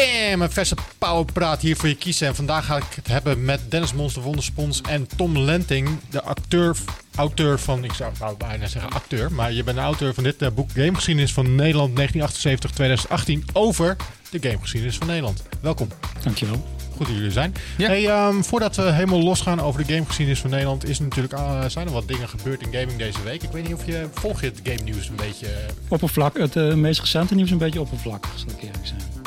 Bam! Een verse powerpraat hier voor je kiezen. En vandaag ga ik het hebben met Dennis Monster Wonderspons en Tom Lenting, de acteur, auteur van, ik zou bijna zeggen acteur, maar je bent de auteur van dit uh, boek Gamegeschiedenis van Nederland 1978-2018 over de gamegeschiedenis van Nederland. Welkom. Dankjewel. Goed dat jullie zijn. Hey, um, voordat we helemaal losgaan over de gamegeschiedenis van Nederland, is natuurlijk, uh, zijn er wat dingen gebeurd in gaming deze week. Ik weet niet of je volg je het game nieuws een beetje. Oppervlak, het uh, meest recente nieuws een beetje oppervlakkig, zal ik eerlijk zijn.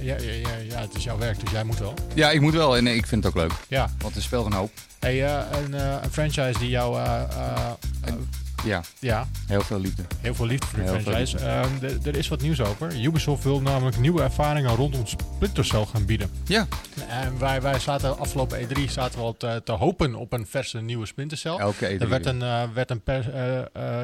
Ja. Ja, ja, het is jouw werk, dus jij moet wel. Ja, ik moet wel en ik vind het ook leuk. Ja. Want er speelt een hoop. Hey, uh, een, uh, een, franchise die jou... Uh, ja. ja, heel veel liefde. Heel veel liefde voor de franchise. er is wat nieuws over. Ubisoft wil namelijk nieuwe ervaringen rondom Splinter Cell gaan bieden. Ja. En wij, wij zaten afgelopen E3 zaten we al te, te, hopen op een verse nieuwe Splinter Cell. Elke E3. Er werd een, werd een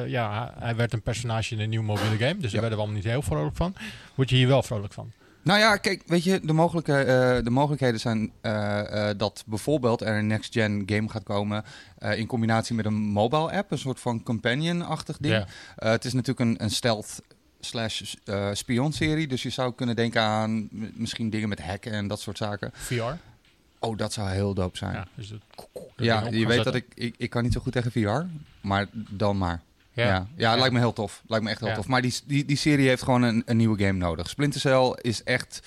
ja, hij werd een personage in een nieuwe mobiele game. Dus ja. daar werden we allemaal niet heel vrolijk van. Word je hier wel vrolijk van? Nou ja, kijk, weet je, de, mogelijke, uh, de mogelijkheden zijn uh, uh, dat bijvoorbeeld er een next-gen game gaat komen in combinatie met een mobile app, een soort van companion-achtig ding. Het is natuurlijk een, een stealth slash spion-serie, dus je zou kunnen denken aan misschien dingen met hacken en dat soort zaken. VR? Oh, dat zou heel dope zijn. Ja, dus dat, ja je weet dat ik, ik, ik kan niet zo goed tegen VR, maar dan maar. Ja, ja, ja, lijkt me heel tof. Lijkt me echt heel tof. Maar die, die, die serie heeft gewoon een, een nieuwe game nodig. Splinter Cell is echt...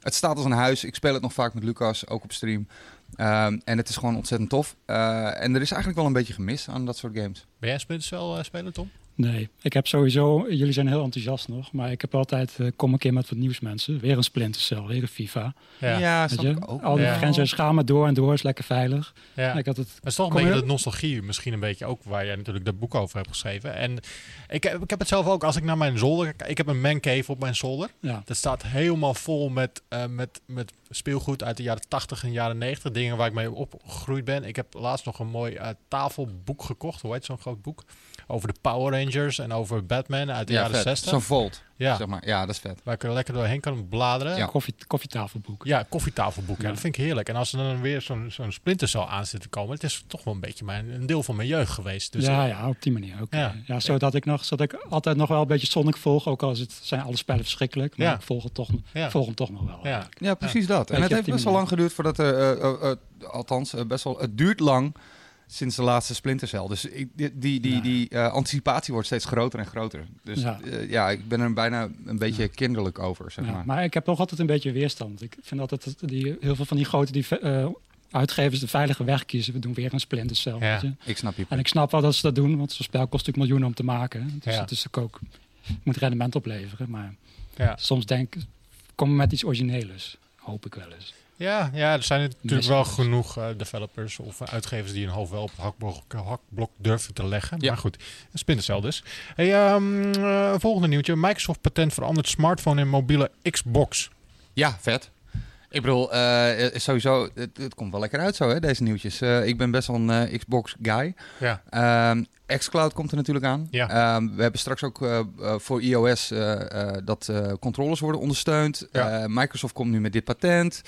Het staat als een huis. Ik speel het nog vaak met Lucas, ook op stream. Um, en het is gewoon ontzettend tof. Uh, en er is eigenlijk wel een beetje gemis aan dat soort games. Ben jij Splinter Cell uh, speler, Tom? Nee, ik heb sowieso, jullie zijn heel enthousiast nog, maar ik heb altijd, uh, kom een keer met wat nieuws mensen. Weer een Splinter Cell, weer een FIFA. Ja, ja ik ook. Al die ja. grenzen gaan maar door en door, is lekker veilig. Ja. Ik had het, het is toch een beetje de nostalgie, misschien een beetje ook waar jij natuurlijk dat boek over hebt geschreven. En ik, ik heb het zelf ook, als ik naar mijn zolder, ik heb een mancave op mijn zolder. Ja. Dat staat helemaal vol met, uh, met, met speelgoed uit de jaren 80 en jaren 90, dingen waar ik mee opgegroeid ben. Ik heb laatst nog een mooi uh, tafelboek gekocht, hoe heet zo'n groot boek? Over de Power Rangers en over Batman uit de ja, jaren vet. 60. Zo'n Volt, ja. zeg maar. Ja, dat is vet. Waar ik er lekker doorheen kan bladeren. Ja. Koffie, koffietafelboek. Ja, koffietafelboek. Ja. ja. dat vind ik heerlijk. En als er dan weer zo'n zo'n splintercel aan zit te komen, het is toch wel een beetje mijn, een deel van mijn jeugd geweest. Dus ja, ja, op die manier ook. Ja, ja zodat ik nog, zodat ik altijd nog wel een beetje Sonic volg, ook al is het, zijn alle spellen verschrikkelijk, maar Ja. ik volg het toch, Ja. volg hem toch nog wel. Ja. Ja, precies dat. En het heeft best wel lang geduurd voordat er, eh, eh, eh, althans, best wel, het duurt lang sinds de laatste Splinter Cell. Dus ik, die, die, die, Ja. die eh, anticipatie wordt steeds groter en groter. Dus ja. Ja, ik ben er bijna een beetje kinderlijk over, zeg Ja, maar. maar ik heb nog altijd een beetje weerstand. Ik vind altijd dat die, heel veel van die grote die, eh, uitgevers de veilige weg kiezen. We doen weer een Splinter Cell. Ja. je. Ik snap je. En ik snap wel dat ze dat doen, want zo'n spel kost natuurlijk miljoenen om te maken. Dus Ja. het is ook, ook moet rendement opleveren. Maar Ja. soms denk ik, kom met iets origineels. Hoop ik wel eens. Ja, ja, er zijn natuurlijk wel genoeg eh, developers of uitgevers die hun hoofd wel op het hakblok, hakblok durven te leggen. Ja. Maar goed, een Splinter Cell dus. Hey, eh, volgende nieuwtje. Microsoft patent verandert smartphone en mobiele Xbox. Ja, vet. Ik bedoel, eh, eh, sowieso, het, het komt wel lekker uit zo, hè, deze nieuwtjes. Eh, ik ben best wel een eh, Xbox-guy. Ja. Ehm xCloud komt er natuurlijk aan. Ja. Ehm, we hebben straks ook eh, eh, voor iOS eh, eh, dat eh, controllers worden ondersteund. Ja. Eh, Microsoft komt nu met dit patent.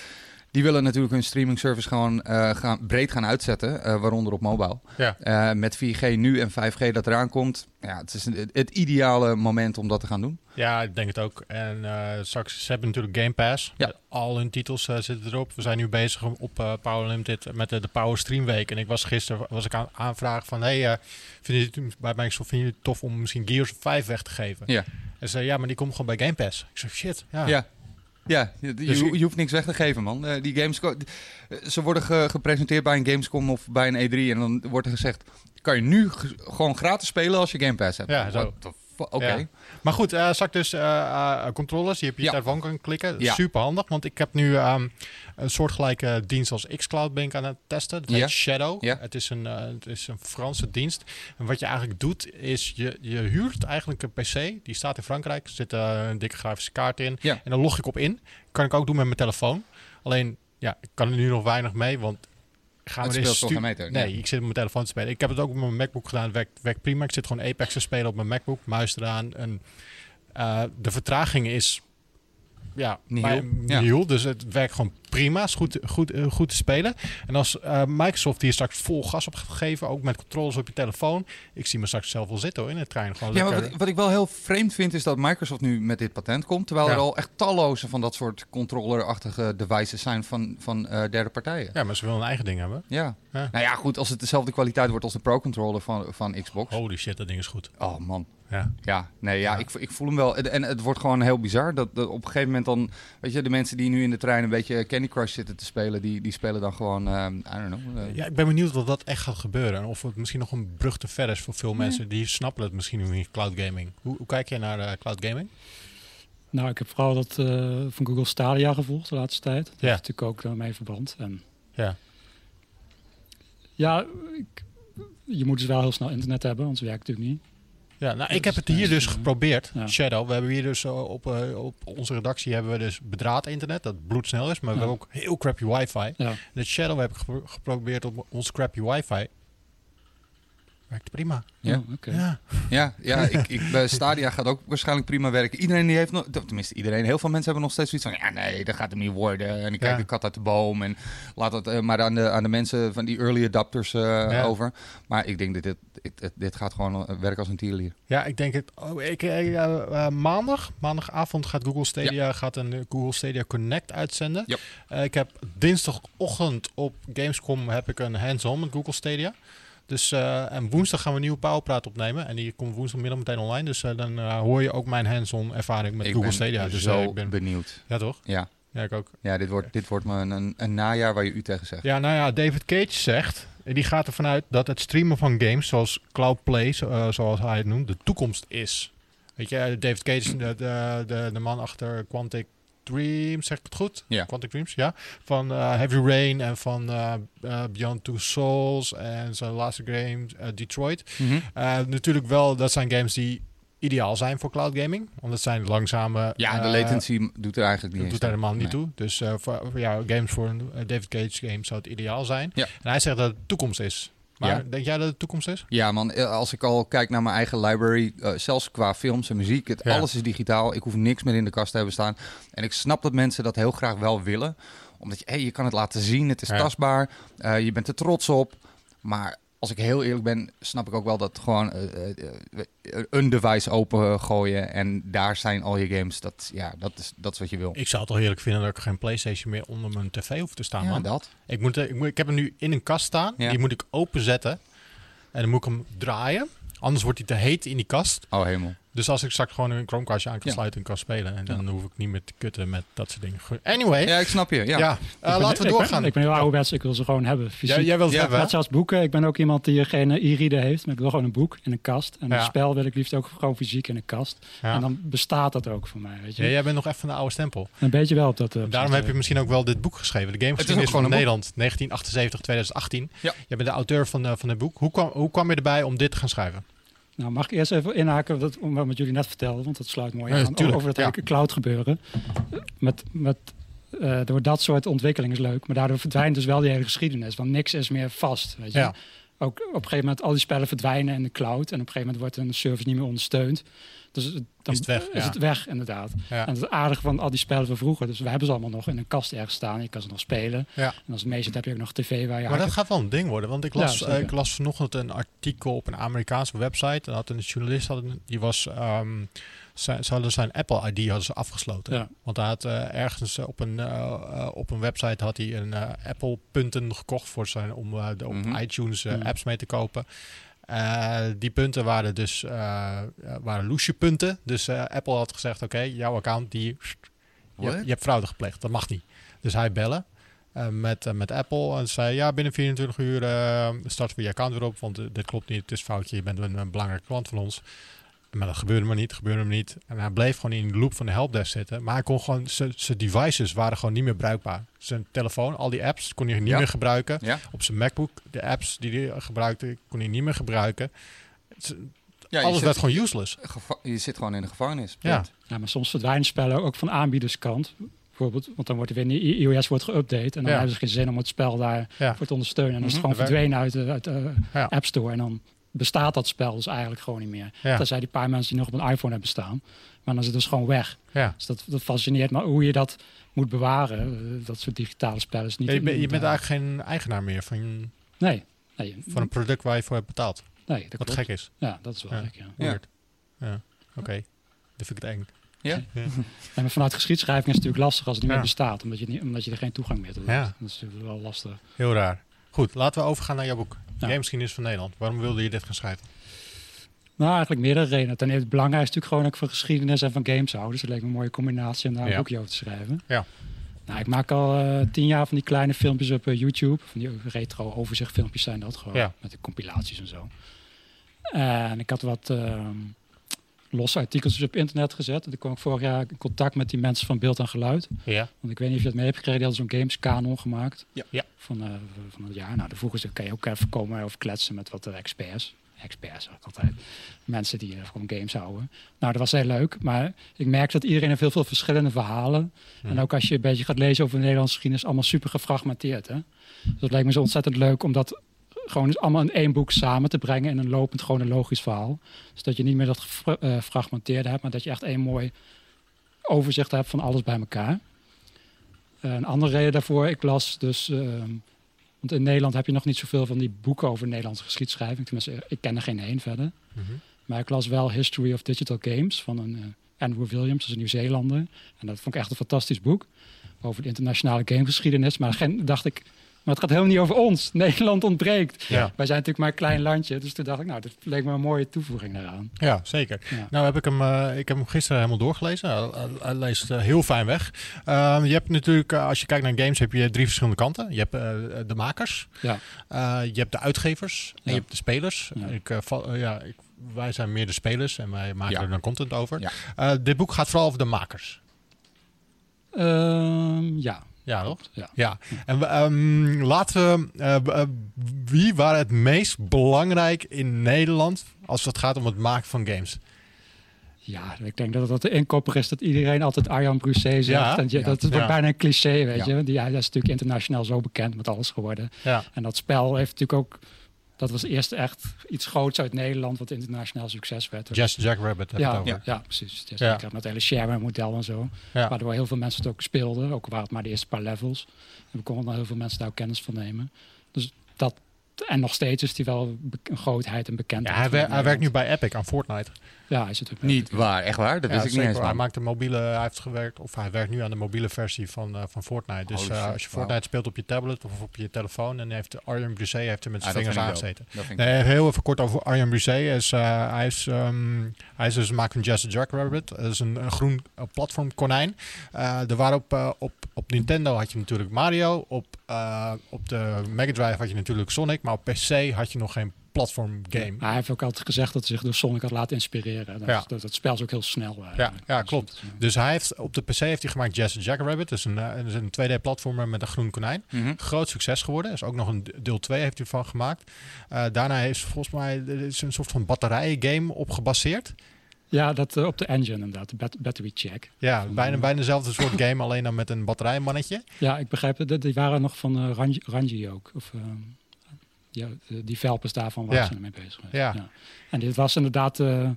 Die willen natuurlijk hun streaming service gewoon eh, gaan, breed gaan uitzetten, eh, waaronder op mobile. Ja. Eh, met 4G nu en 5G dat eraan komt. Ja, het is een- het, ideale moment om dat te gaan doen. Ja, ik denk het ook. En straks, ze hebben natuurlijk Game Pass. Ja. Al hun titels zitten erop. We zijn nu bezig op Power Limited met de, de Power Stream Week. En ik was gisteren was ik aan aanvragen van... Hey, vind je het bij Microsoft vind je het tof om misschien Gears of 5 weg te geven? Ja. En ze zei, ja, maar die komt gewoon bij Game Pass. Ik zei, shit. Ja. Ja. Ja, je, Dus je, hoeft niks weg te geven, man. Eh, die games, eh, ze worden ge- gepresenteerd bij een Gamescom of bij een E3 en dan wordt er gezegd: kan je nu ge- gewoon gratis spelen als je Game Pass hebt? Ja, zo. Oké. Ja. Maar goed, eh straks dus eh, controllers die op je Ja. telefoon kan klikken. Ja. Super handig, want ik heb nu ehm, een soortgelijke dienst als xCloud ben ik aan het testen. Dat heet. Shadow. Ja. Het, is een, het is een Franse dienst. En wat je eigenlijk doet, is je, je huurt eigenlijk een PC. Die staat in Frankrijk. Er zit een dikke grafische kaart in. Ja. En dan log ik op in. Kan ik ook doen met mijn telefoon. Alleen, ja, ik kan er nu nog weinig mee, want... Gaan Het we deze stu- meter, Nee, ik zit op mijn telefoon te spelen. Ik heb het ook op mijn MacBook gedaan. Werkt, werkt prima. Ik zit gewoon Apex te spelen op mijn MacBook. Muis eraan. En eh, de vertraging is ja, Nihil. bij- Ja. nihil, dus het werkt gewoon prima. is goed, goed, eh, goed te spelen. En als eh, Microsoft hier straks vol gas op gaat geven, ook met controles op je telefoon, ik zie me straks zelf wel zitten hoor, in het trein. Gewoon Ja, maar wat, wat ik wel heel vreemd vind is dat Microsoft nu met dit patent komt, terwijl Ja. er al echt talloze van dat soort controller-achtige devices zijn van, van eh, derde partijen. ja, maar ze willen een eigen ding hebben. Ja. Ja. Nou ja, goed, als het dezelfde kwaliteit wordt als de Pro-controller van, van Xbox. Holy shit, dat ding is goed. Oh man. Ja. Ja, nee, ja, Ja. Ik, ik voel hem wel. En, en het wordt gewoon heel bizar dat, dat op een gegeven moment dan, weet je, de mensen die nu in de trein een beetje Candy Crush zitten te spelen, die, die spelen dan gewoon, eh, I don't know. eh, Ja, ik ben benieuwd of dat echt gaat gebeuren. En of het misschien nog een brug te ver is voor veel mensen. Die snappen het misschien nog niet, cloud gaming. Hoe, hoe kijk jij naar eh, cloud gaming? Nou, ik heb vooral dat eh, van Google Stadia gevolgd de laatste tijd. Dat Ja. heeft natuurlijk ook daarmee verband. En Ja. ja, ik, je moet dus wel heel snel internet hebben, anders werkt het natuurlijk niet. Ja, nou, ik heb het hier dus geprobeerd. ja. Shadow. We hebben hier dus eh, op, eh, op onze redactie hebben we dus bedraad internet. Dat bloedsnel is. Maar we Ja. hebben ook heel crappy wifi. Ja, De Shadow heb ik gepro- geprobeerd op ons crappy wifi. Werkt prima. Ja? Oh, oké. Ja. Ja, ja ik, ik, bij Stadia gaat ook waarschijnlijk prima werken. Iedereen die heeft nog, tenminste iedereen, heel veel mensen hebben nog steeds zoiets van, ja nee, dat gaat hem niet worden. En ik kijk Ja. de kat uit de boom en laat het eh, maar aan de, aan de mensen van die early adapters eh, Ja. over. Maar ik denk dat dit, dit, dit, dit gaat gewoon eh, werken als een tierlier. Ja, ik denk het. Oh, ik, eh, eh, eh, maandag, maandagavond gaat Google Stadia gaat een eh, Google Stadia Connect uitzenden. Yep. Eh, ik heb dinsdagochtend op Gamescom heb ik een hands-on met Google Stadia. Dus eh, en woensdag gaan we een nieuwe Powerpraat opnemen en die komt woensdagmiddag meteen online. Dus eh, dan eh, hoor je ook mijn hands-on ervaring met ik Google Stadia. Dus zo ik ben benieuwd. ja toch? Ja, Ja, ik ook. ja dit, wordt, dit wordt me een, een, najaar waar je u tegen zegt. Ja, nou ja, David Cage zegt, en die gaat ervan uit dat het streamen van games zoals Cloud Play, zo- zoals hij het noemt, de toekomst is. Weet je, David Cage, de, de, de, de man achter Quantic Dreams, zeg ik het goed? Ja. Quantic Dreams, ja. Van eh, Heavy Rain en van eh, eh, Beyond Two Souls en zijn laatste game Detroit. Mhm. Natuurlijk wel, dat zijn games die ideaal zijn voor cloud gaming. Want het zijn langzame... Ja, de latency doet er eigenlijk niet doet er helemaal niet Nee. toe. Dus voor, voor jou, games voor een David Cage game zou het ideaal zijn. Ja. En hij zegt dat het de toekomst is. Maar Ja. denk jij dat het de toekomst is? Ja, man, eh, als ik al kijk naar mijn eigen library, eh, zelfs qua films en muziek, het, Ja. alles is digitaal. Ik hoef niks meer in de kast te hebben staan. En ik snap dat mensen dat heel graag wel willen, omdat je, hey, je kan het laten zien, het is Ja. tastbaar, eh, je bent er trots op. Maar als ik heel eerlijk ben, snap ik ook wel dat gewoon eh, eh, eh, een device open gooien en daar zijn al je games. Dat, ja, dat is, dat is wat je wil. Ik zou het toch heerlijk vinden dat ik geen PlayStation meer onder mijn tv hoef te staan, Ja, man. dat. Ik, moet, ik, moet, ik heb hem nu in een kast staan. Ja. Die moet ik openzetten. En dan moet ik hem draaien. Anders wordt hij te heet in die kast. Oh hemel. Dus als ik straks gewoon een Chromecastje aan kan Ja. sluiten en kan spelen. En dan hoef ik niet meer te kutten met dat soort dingen. Anyway, ja, ik snap je. Ja. eh, ben- laten we ben- doorgaan. Ik ben heel ouderwets, ik wil ze gewoon hebben. Fysiek. Ja, jij wilt het hebben? Net zoals boeken. Ik ben ook iemand die geen eh, e-reader heeft. Maar ik wil gewoon een boek in een kast. En een spel wil ik liefst ook gewoon fysiek in een kast. En dan bestaat dat ook voor mij. Weet je? Ja, jij bent nog even van de oude stempel. Een beetje wel op dat. eh, Daarom heb je misschien ook wel dit boek geschreven. De gamegeschiedenis ook gewoon van. Nederland, 1978, 2018. Ja. Jij bent de auteur van, eh, van het boek. Hoe kwam, hoe kwam je erbij om dit te gaan schrijven? Nou, mag ik eerst even inhaken dat, om wat jullie net vertelden, want dat sluit mooi Ja, aan over dat ja. hele cloud gebeuren. Met, met, eh, door dat soort ontwikkeling is leuk, maar daardoor verdwijnt dus wel die hele geschiedenis, want niks is meer vast. Weet je? Ja. Ook op een gegeven moment al die spellen verdwijnen in de cloud en op een gegeven moment wordt een service niet meer ondersteund. Dus het- dan Is het weg, is ja. het weg inderdaad. Ja. En het aardige van al die spellen van vroeger, dus we hebben ze allemaal nog in een kast ergens staan. Je kan ze nog spelen. Ja. En als meeste heb je ook nog tv waar je Maar dat gaat wel een ding worden. Want ik las, ik las vanochtend een artikel op een Amerikaanse website. En had een journalist, had een- die was... ehm, zijn, ze hadden zijn Apple-ID hadden ze afgesloten. Ja. Want hij had eh, ergens op een, eh, eh, op een website had hij een eh, Apple-punten gekocht voor zijn, om eh, de, op Mhm. iTunes eh, Mhm. apps mee te kopen. Eh, die punten waren dus eh eh, waren loesje punten. Dus eh, Apple had gezegd, oké, jouw account, die, je, je hebt fraude gepleegd. Dat mag niet. Dus hij bellen eh, met, eh, met Apple en zei, ja, binnen 24 uur eh starten we je account weer op. Want eh, dit klopt niet, het is foutje, je bent een, een belangrijke klant van ons. Maar dat gebeurde maar niet, gebeurde maar niet. En hij bleef gewoon in de loop van de helpdesk zitten. Maar hij kon gewoon, zijn devices waren gewoon niet meer bruikbaar. Zijn telefoon, al die apps, kon hij niet Ja. meer gebruiken. Ja? Op zijn MacBook, de apps die hij gebruikte, kon hij niet meer gebruiken. Ja, Alles zit, werd gewoon useless. je zit gewoon in de gevangenis. Ja. Ja, maar soms verdwijnen spellen ook van aanbiederskant. Bijvoorbeeld, want dan wordt er weer een iOS wordt geüpdate. En dan Ja. hebben ze geen zin om het spel daar Ja. voor te ondersteunen. En dan is het Mhm, gewoon verdwenen uit de, uit de. App Store. En dan bestaat dat spel dus eigenlijk gewoon niet meer. Ja. Tenzij die paar mensen die nog op een iPhone hebben staan. Maar dan is het dus gewoon weg. Ja. Dus dat, dat fascineert me hoe je dat moet bewaren. eh, Dat soort digitale spellen is niet... Je, bent- je bent eigenlijk geen eigenaar meer van, Nee. Nee, van een product waar je voor hebt betaald. nee dat Wat klopt. gek is. Ja, dat is wel Ja. gek, ja. Ja. Oké. Dat vind ik het eng. Ja? Ja. En maar vanuit geschiedschrijving is het natuurlijk lastig als het niet Ja. meer bestaat. Omdat je, niet, omdat je er geen toegang meer toe hebt. Ja. Dat is natuurlijk wel lastig. Heel raar. Goed, laten we overgaan naar jouw boek. Ja. Gamegeschiedenis van Nederland. Waarom wilde je dit gaan schrijven? Nou, eigenlijk meerdere redenen. Ten eerste, het belangrijkste is natuurlijk gewoon dat ik van geschiedenis en van games hou. Dus het leek me een mooie combinatie om daar een Ja. boekje over te schrijven. Ja. Nou, ik maak al eh, tien jaar van die kleine filmpjes op eh, YouTube. Van die retro overzichtfilmpjes zijn dat gewoon. Ja. Met de compilaties en zo. En ik had wat ehm, losse artikeltjes op internet gezet. En toen kwam ik vorig jaar in contact met die mensen van Beeld en Geluid. Ja. Want ik weet niet of je het mee hebt gekregen. Die hadden zo'n games kanon gemaakt. Ja. Ja. Van, eh, van het jaar. Nou, de vroegen ze, kan je ook even komen over kletsen met wat eh, experts. Experts, altijd. Mensen die eh, van games houden. Nou, dat was heel leuk. Maar ik merk dat iedereen heeft heel veel verschillende verhalen. Hmm. En ook als je een beetje gaat lezen over de Nederlandse geschiedenis, allemaal super gefragmenteerd. Hè? Dus het lijkt me zo ontzettend leuk om dat gewoon eens allemaal in één boek samen te brengen in een lopend chronologisch verhaal. Dus dat je niet meer dat eh, gefragmenteerde hebt, maar dat je echt één mooi overzicht hebt van alles bij elkaar. Eh, een andere reden daarvoor, ik las dus, ehm, want in Nederland heb je nog niet zoveel van die boeken over Nederlandse geschiedschrijving. Tenminste, ik ken er geen één verder. Mhm. Maar ik las wel History of Digital Games van een eh, Andrew Williams, dat is een Nieuw-Zeelander. En dat vond ik echt een fantastisch boek over de internationale gamegeschiedenis. Maar geen, dacht ik, maar het gaat helemaal niet over ons. Nederland ontbreekt. Ja. Wij zijn natuurlijk maar een klein landje. Dus toen dacht ik, nou, dat leek me een mooie toevoeging daaraan. Ja, zeker. Ja. Nou heb ik hem, eh, ik heb hem gisteren helemaal doorgelezen. Hij, leest eh, heel fijn weg. Ehm, je hebt natuurlijk, eh, als je kijkt naar games, heb je drie verschillende kanten. Je hebt eh, de makers, Ja. eh, je hebt de uitgevers en Ja. je hebt de spelers. Ja. Ik, ja, ik, wij zijn meer de spelers en wij maken Ja. er dan content over. Ja. Eh, dit boek gaat vooral over de makers. Ehm, ja. Ja, toch? Ja. Ja. En ehm, laten we, eh, eh, wie waren het meest belangrijk in Nederland als het gaat om het maken van games? Ja, ik denk dat het de inkopper is dat iedereen altijd Arjan Brusset zegt. Ja, en je, ja, dat is ja. bijna een cliché, weet je. Die, hij is natuurlijk internationaal zo bekend met alles geworden. Ja. En dat spel heeft natuurlijk ook... Dat was eerst echt iets groots uit Nederland, wat internationaal succes werd. Just Jack Rabbit ja, ja. ja, precies. Dus Ja. Ik had met het hele share-model en zo. Ja. Waardoor heel veel mensen het ook speelden. Ook waren het maar de eerste paar levels. En we konden dan heel veel mensen daar ook kennis van nemen. Dus dat... En nog steeds is hij wel een grootheid en bekendheid. Ja, hij, van wer- hij werkt nu bij Epic aan Fortnite. Ja, hij zit ook Niet waar, echt waar? Dat Ja, wist ik niet eens. Hij maakt de mobiele, hij heeft gewerkt, of hij werkt nu aan de mobiele versie van, eh, van Fortnite. Dus eh, als je. Fortnite speelt op je tablet of op je telefoon, en heeft Arjen Brusset heeft er met Ah, zijn dat vingers aangezeten. Nee, heel even kort over Arjen Brusset. Is, eh, hij, is, ehm, hij is dus maakt een Jazz the Jackrabbit. Dat is een, een groen uh, platform konijn. Eh, er waren op, op, op Nintendo had je natuurlijk Mario. Op, eh, op de Mega Drive had je natuurlijk Sonic. Maar op PC had je nog geen platform game. Hij heeft ook altijd gezegd dat hij zich door Sonic had laten inspireren. Dat, Ja. dat, dat spel is ook heel snel. eigenlijk. ja, Dus klopt. eh, Dus hij heeft, op de PC heeft hij gemaakt Jazz Jackrabbit. Dat is een, eh, een 2D-platformer met een groen konijn. Mhm. Groot succes geworden. Is ook nog een deel 2 heeft hij van gemaakt. Eh, daarna is volgens mij is een soort van batterijen-game op gebaseerd. Ja, dat eh, op de engine inderdaad, de bat- battery check. Ja, Van, bijna, eh, bijna dezelfde soort game, alleen dan met een batterijmannetje. Ja, ik begrijp het. Die waren nog van eh Rangi, Rangi ook. Of, eh, ja, de developers daarvan waren Ja. ze ermee bezig. geweest. Ja. En dit was inderdaad eh,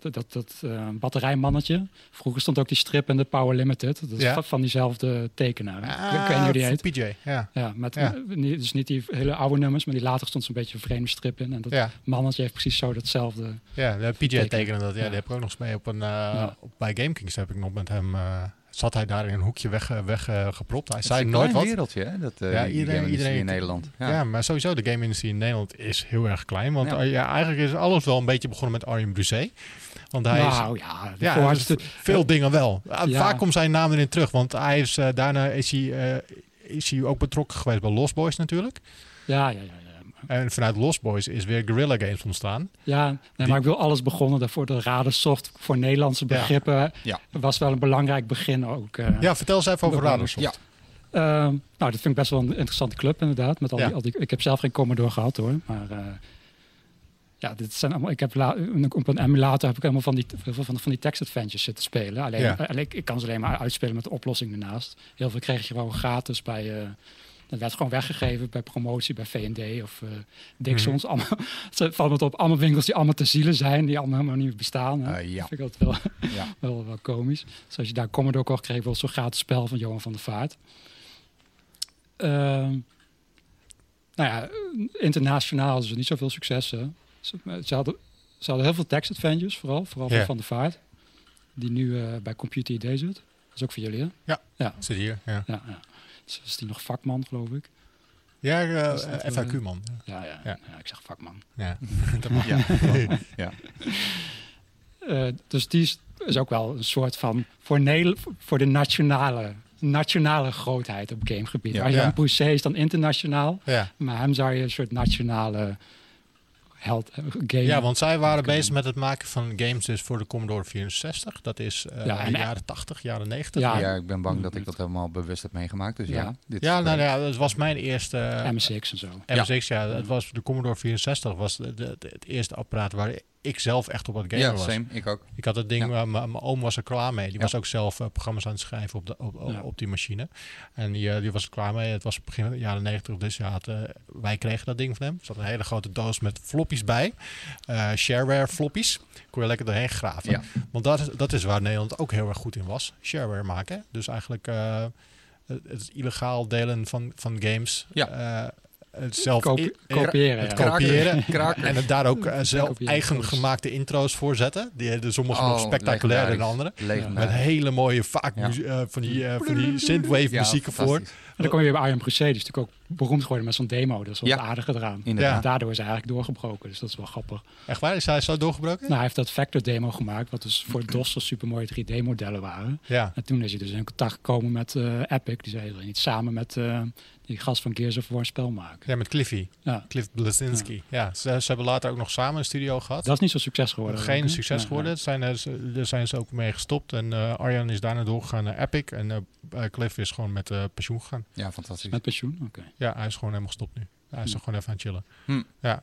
dat, dat, dat, eh, batterijmannetje. Vroeger stond ook die strip in de Power Limited. Dat is Ja. van- diezelfde tekenaar. hè? ik, weet niet Ah, hoe die heet. PJ, ja. Ja, met, Ja. niet- dus niet die hele oude nummers, maar die later stond zo'n beetje een vreemde strip in. En dat Ja, mannetje heeft precies zo datzelfde. ja de PJ Tekenen. dat. Ja, Ja. die heb ik ook nog eens mee op een... Ja. op, bij GameKings heb ik nog met hem... eh, zat hij daar in een hoekje weg, weg eh, gepropt. Hij Het zei is een nooit klein wat. wereldje, hè? Dat, uh, Ja, ja, iedereen- in Nederland. Ja. Ja. maar sowieso de game-industrie in Nederland is heel erg klein. Want Ja. eh, ja, eigenlijk is alles wel een beetje begonnen met Arjen Brusset. Want hij is... nou ja, Ja, voor dus veel dingen wel. Ah, Ja. Vaak komt zijn naam erin terug. Want hij is, eh, daarna is hij, eh, is hij ook betrokken geweest bij Lost Boys natuurlijk. ja, ja, ja. En vanuit Lost Boys is weer Guerrilla Games ontstaan. Ja, nee, Die- maar ik wil alles begonnen. Daarvoor de Radensoft voor Nederlandse begrippen Ja. was wel een belangrijk begin ook. eh. Ja, vertel eens even over. Radarsoft. Ja. Ehm, nou, dat vind ik best wel een interessante club inderdaad. Met al Ja. die, al die, ik heb zelf geen Commodore gehad hoor. Maar eh, ja, dit zijn allemaal, ik heb la- op een emulator heb ik helemaal van die, heel veel van, van die text adventures zitten spelen. Alleen, Ja. alleen ik, ik kan ze alleen maar uitspelen met de oplossing ernaast. Heel veel kreeg je gewoon gratis bij, eh, Dat werd gewoon weggegeven bij promotie bij V&D of uh, Dixons. Mm -hmm. allemaal, het valt het op, allemaal winkels die allemaal te zielen zijn, die allemaal helemaal niet meer bestaan. Hè? Uh, ja. Vind ik dat wel, ja. wel, wel komisch. Dus als je daar Commodore kocht, kreeg wel zo'n gratis spel van Johan van der Vaart. Uh, nou ja, internationaal is er niet zoveel succes. Hè? Ze, ze, hadden, ze hadden heel veel text adventures, vooral, vooral van der Vaart. Die nu uh, bij Computer ID zit. Dat is ook voor jullie, hè? Ja, Ja, zit hier. Ja, ja, ja. Dus is die nog vakman, geloof ik? ja uh, dat, FAQ-man. Ja, ja, Ja. ja. ik zeg vakman. Ja. Ja. ja. Uh, dus die is, is ook wel een soort van voor, Nederland, voor de nationale, nationale grootheid op gamegebied. Ja. Als je Ja. een Poussé is dan internationaal, ja. maar hem zou je een soort nationale held eh, game. ja, want zij waren bezig met het maken van games dus voor de Commodore 64. Dat is uh, Ja, en- jaren 80, jaren 90. Ja. Ja, ik ben bang dat ik dat helemaal bewust heb meegemaakt. Dus ja, Ja. dit is Ja, nou ja, dat was mijn eerste... eh, MSX en zo. MSX, ja. Het was de Commodore 64 was de, de- de- het eerste apparaat waar ik zelf echt op het gamen ja, was. same. Ik ook. Ik had het ding, Ja. mijn oom was er klaar mee. Die Ja. was ook zelf eh, programma's aan het schrijven op, de, op, op, Ja. op die machine. En die, eh, die was er klaar mee. Het was begin jaren 90, dus ja, het, eh, wij kregen dat ding van hem. Er zat een hele grote doos met floppies bij. Shareware floppies. Kon je lekker doorheen graven. Ja. Want dat is, dat is waar Nederland ook heel erg goed in was. Shareware maken. Dus eigenlijk het, het illegaal delen van, van games. Ja. Het zelf kopiëren, Het ja. kopiëren. En het daar ook eh, zelf Kopiëren, eigen gemaakte intro's voor zetten. Die, de sommige nog Oh, spectaculairder dan andere. Legendarisch. Met hele mooie, vaak Ja. eh, van die, eh, van die synthwave Ja, muzieken voor. Dan kom je weer bij Arjen Procé, die is natuurlijk ook beroemd geworden met zo'n demo. Dat is wel Ja. eraan. Inderdaad. En daardoor is hij eigenlijk doorgebroken, dus dat is wel grappig. Echt waar? Is hij zo doorgebroken? Nou, hij heeft dat Vector demo gemaakt, wat dus voor DOS al super mooie 3D-modellen waren. Ja. En toen is hij dus in contact gekomen met eh, Epic. Die zei, niet samen met eh, die gast van Gears of War een spel maken? ja, met Cliffy. Ja, Cliff Blazinski. Ja, ze, ze hebben later ook nog samen een studio gehad. dat is niet zo succes geworden. Geen ook, succes Ja, geworden. ja. Het Zijn, er, daar zijn ze ook mee gestopt. En eh, Arjan is daarna doorgegaan naar Epic. En Cliff is gewoon met eh, pensioen gegaan. Ja, fantastisch. Met pensioen, oké. Ja, hij is gewoon helemaal gestopt nu. Hij is Hm. er gewoon even aan het chillen. Hm. Ja.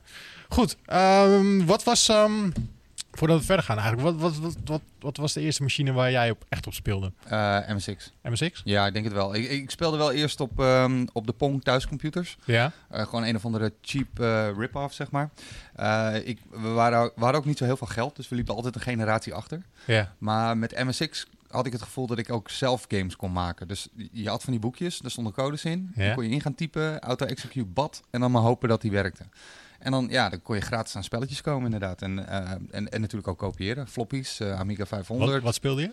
Goed. ehm, wat was... ehm, voordat we verder gaan eigenlijk. Wat, wat, wat, wat, wat was de eerste machine waar jij op, echt op speelde? Eh, MSX. MSX? Ja, ik denk het wel. Ik, ik speelde wel eerst op, ehm, op de Pong thuiscomputers. Ja. Eh, gewoon een of andere cheap eh, rip-off, zeg maar. Eh, ik, we, waren, we hadden ook niet zo heel veel geld, dus we liepen altijd een generatie achter. Ja. Maar met MSX had ik het gevoel dat ik ook zelf games kon maken. Dus je had van die boekjes, daar stonden codes in. Ja. Dan kon je in gaan typen, auto-execute bad en dan maar hopen dat die werkte. En dan, ja, dan kon je gratis aan spelletjes komen inderdaad. En, eh, en, en natuurlijk ook kopiëren. Floppies, eh, Amiga 500. Wat, wat speelde je?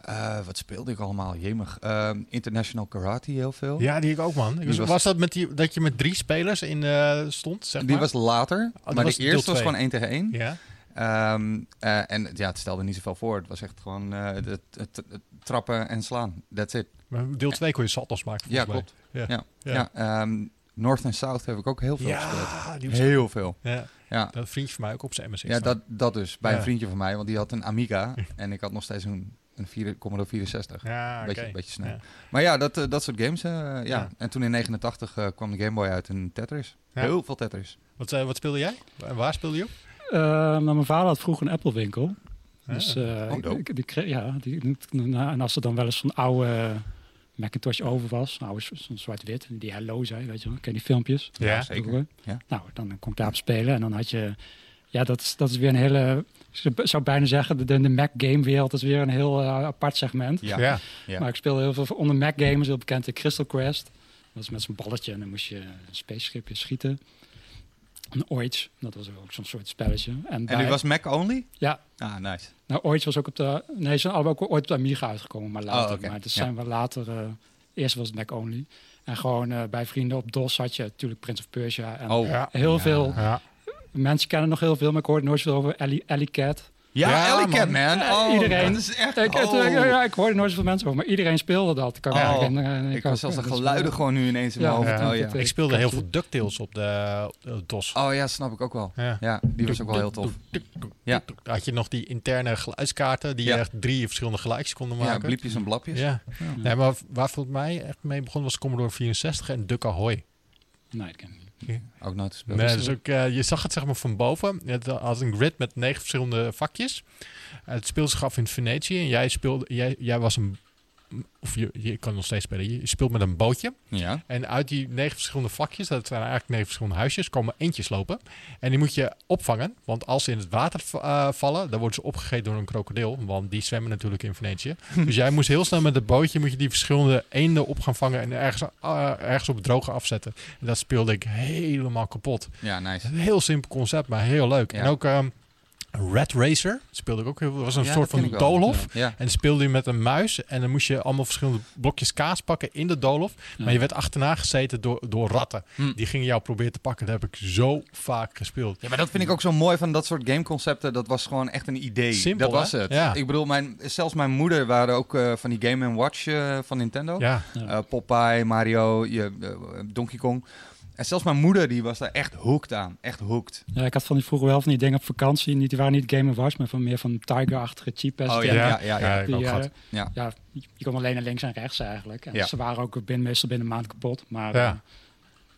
Eh, wat speelde ik allemaal? Jemig. Eh, International Karate heel veel. Ja, die ik ook, man. Die was, was- was dat met die, dat je met drie spelers in stond, zeg Die maar? was later, dat maar was de eerste was gewoon 1 tegen 1. Ja. Ehm, eh, en ja, het stelde niet zoveel voor. Het was echt gewoon eh, het, het, het- het trappen en slaan. That's it. Maar deel 2 kon je salto's maken, Ja, mij. klopt. Ja. Ja. ehm, North en South heb ik ook heel veel gespeeld. Ja, die was, Heel veel. ja, Ja, dat vriendje van mij ook op zijn MSX. ja staan. dat, dat dus. Bij Ja. een vriendje van mij, want die had een Amiga. en ik had nog steeds een, een Commodore 64. Ja, beetje, beetje snel. Ja. Maar ja, dat, eh, dat soort games. ja. Ja. En toen in 89 eh, kwam de Game Boy uit en Tetris. Ja. Heel veel Tetris. Wat, wat speelde jij? En waar speelde je op? Eh, nou, mijn vader had vroeger een Apple winkel. Dus eh, Oh, ik- die kreeg, ja, die, en als er dan wel eens zo'n oude Macintosh over was, nou, oude zo'n zwart-wit, en die Hello zei, weet je wel, ken je die filmpjes? Ja, zeker. Ja. Nou, dan kon ik daarop spelen en dan had je, ja, dat is, dat is weer een hele, ik zou bijna zeggen, de, de Mac game wereld is weer een heel eh, apart segment. Ja. Ja. Ja. Maar ik speelde heel veel onder Mac gamers, heel bekend de Crystal Quest. Dat was met zo'n balletje en dan moest je een spaceshipje schieten. Een Oich, dat was ook zo'n soort spelletje. En, En bij- was Mac only? Ja, Ah, nice. nou, ooit was ook op de. Nee, ze zijn allebei ook ooit op de Amiga uitgekomen, maar later. Oh, oké. Maar Ja. zijn we later. eh, eerst was het Mac only. En gewoon eh, bij vrienden op DOS had je natuurlijk Prince of Persia. En Oh, Ja. heel Ja. veel Ja. mensen kennen nog heel veel, maar ik hoorde nooit zoveel over Ellie, Ellie Cat. Ja, Ja, Ellie Cat, man. man. Eh, Oh, iedereen. Dat is echt... Ik, oh. ja, ja, ik hoorde nooit zoveel mensen over, maar iedereen speelde dat. Kan ik Oh, Ik was zelfs de eh, is geluiden wel- gewoon nu ineens in mijn Ja, hoofd. ja. Oh, ja. Ik speelde heel veel DuckTales op de, op de DOS. oh ja, snap ik ook wel. Ja. Ja, die was ook wel heel tof. Ja. Had je nog die interne geluidskaarten die Ja. echt drie verschillende geluidjes konden Ja, maken. bliepjes en blapjes. Ja. Ja. Nee, maar waar volgens mij echt mee begon was Commodore 64 en Duck Ahoy. Nee, dat ken ik niet. Ook nooit gespeeld. Nee, dus ook, eh, je zag het zeg maar van boven. Het had een grid met negen verschillende vakjes. Eh, het speelde zich af in Venetië. En jij, speelde, jij, jij was een of je, je kan nog steeds spelen, je speelt met een bootje. Ja. En uit die negen verschillende vakjes, dat zijn eigenlijk negen verschillende huisjes, komen eentjes lopen. En die moet je opvangen, want als ze in het water uh, vallen, dan worden ze opgegeten door een krokodil. Want die zwemmen natuurlijk in Venetië. dus jij moest heel snel met het bootje, moet je die verschillende eenden op gaan vangen en ergens, uh, ergens op het droge afzetten. En dat speelde ik helemaal kapot. Ja, nice. Een heel simpel concept, maar heel leuk. Ja. En ook... Um, Red Racer speelde ik ook heel veel. was een Ja, soort van doolhof. Ja. En speelde je met een muis. En dan moest je allemaal verschillende blokjes kaas pakken in de doolhof. Maar je werd achterna gezeten door, door ratten. Hm. Die gingen jou proberen te pakken. Dat heb ik zo vaak gespeeld. Ja, maar dat vind ik ook zo mooi van dat soort gameconcepten. Dat was gewoon echt een idee. Simpel, dat was hè? het. Ja. Ik bedoel, mijn, zelfs mijn moeder waren ook eh, van die Game Watch eh, van Nintendo. Ja, Eh, Popeye, Mario, je, Donkey Kong. En zelfs mijn moeder die was daar echt hooked aan. Echt hooked. Ja, ik had van die vroeger wel van die dingen op vakantie. Niet, die waren niet Game Watch, maar van meer van Tiger-achtige cheap Oh, ja, ja, ja, ja, ja. heb ik ook Die, gehad. Ja. ja, je kon alleen naar links en rechts eigenlijk. En Ja. ze waren ook binnen, meestal binnen een maand kapot. Maar Ja. eh,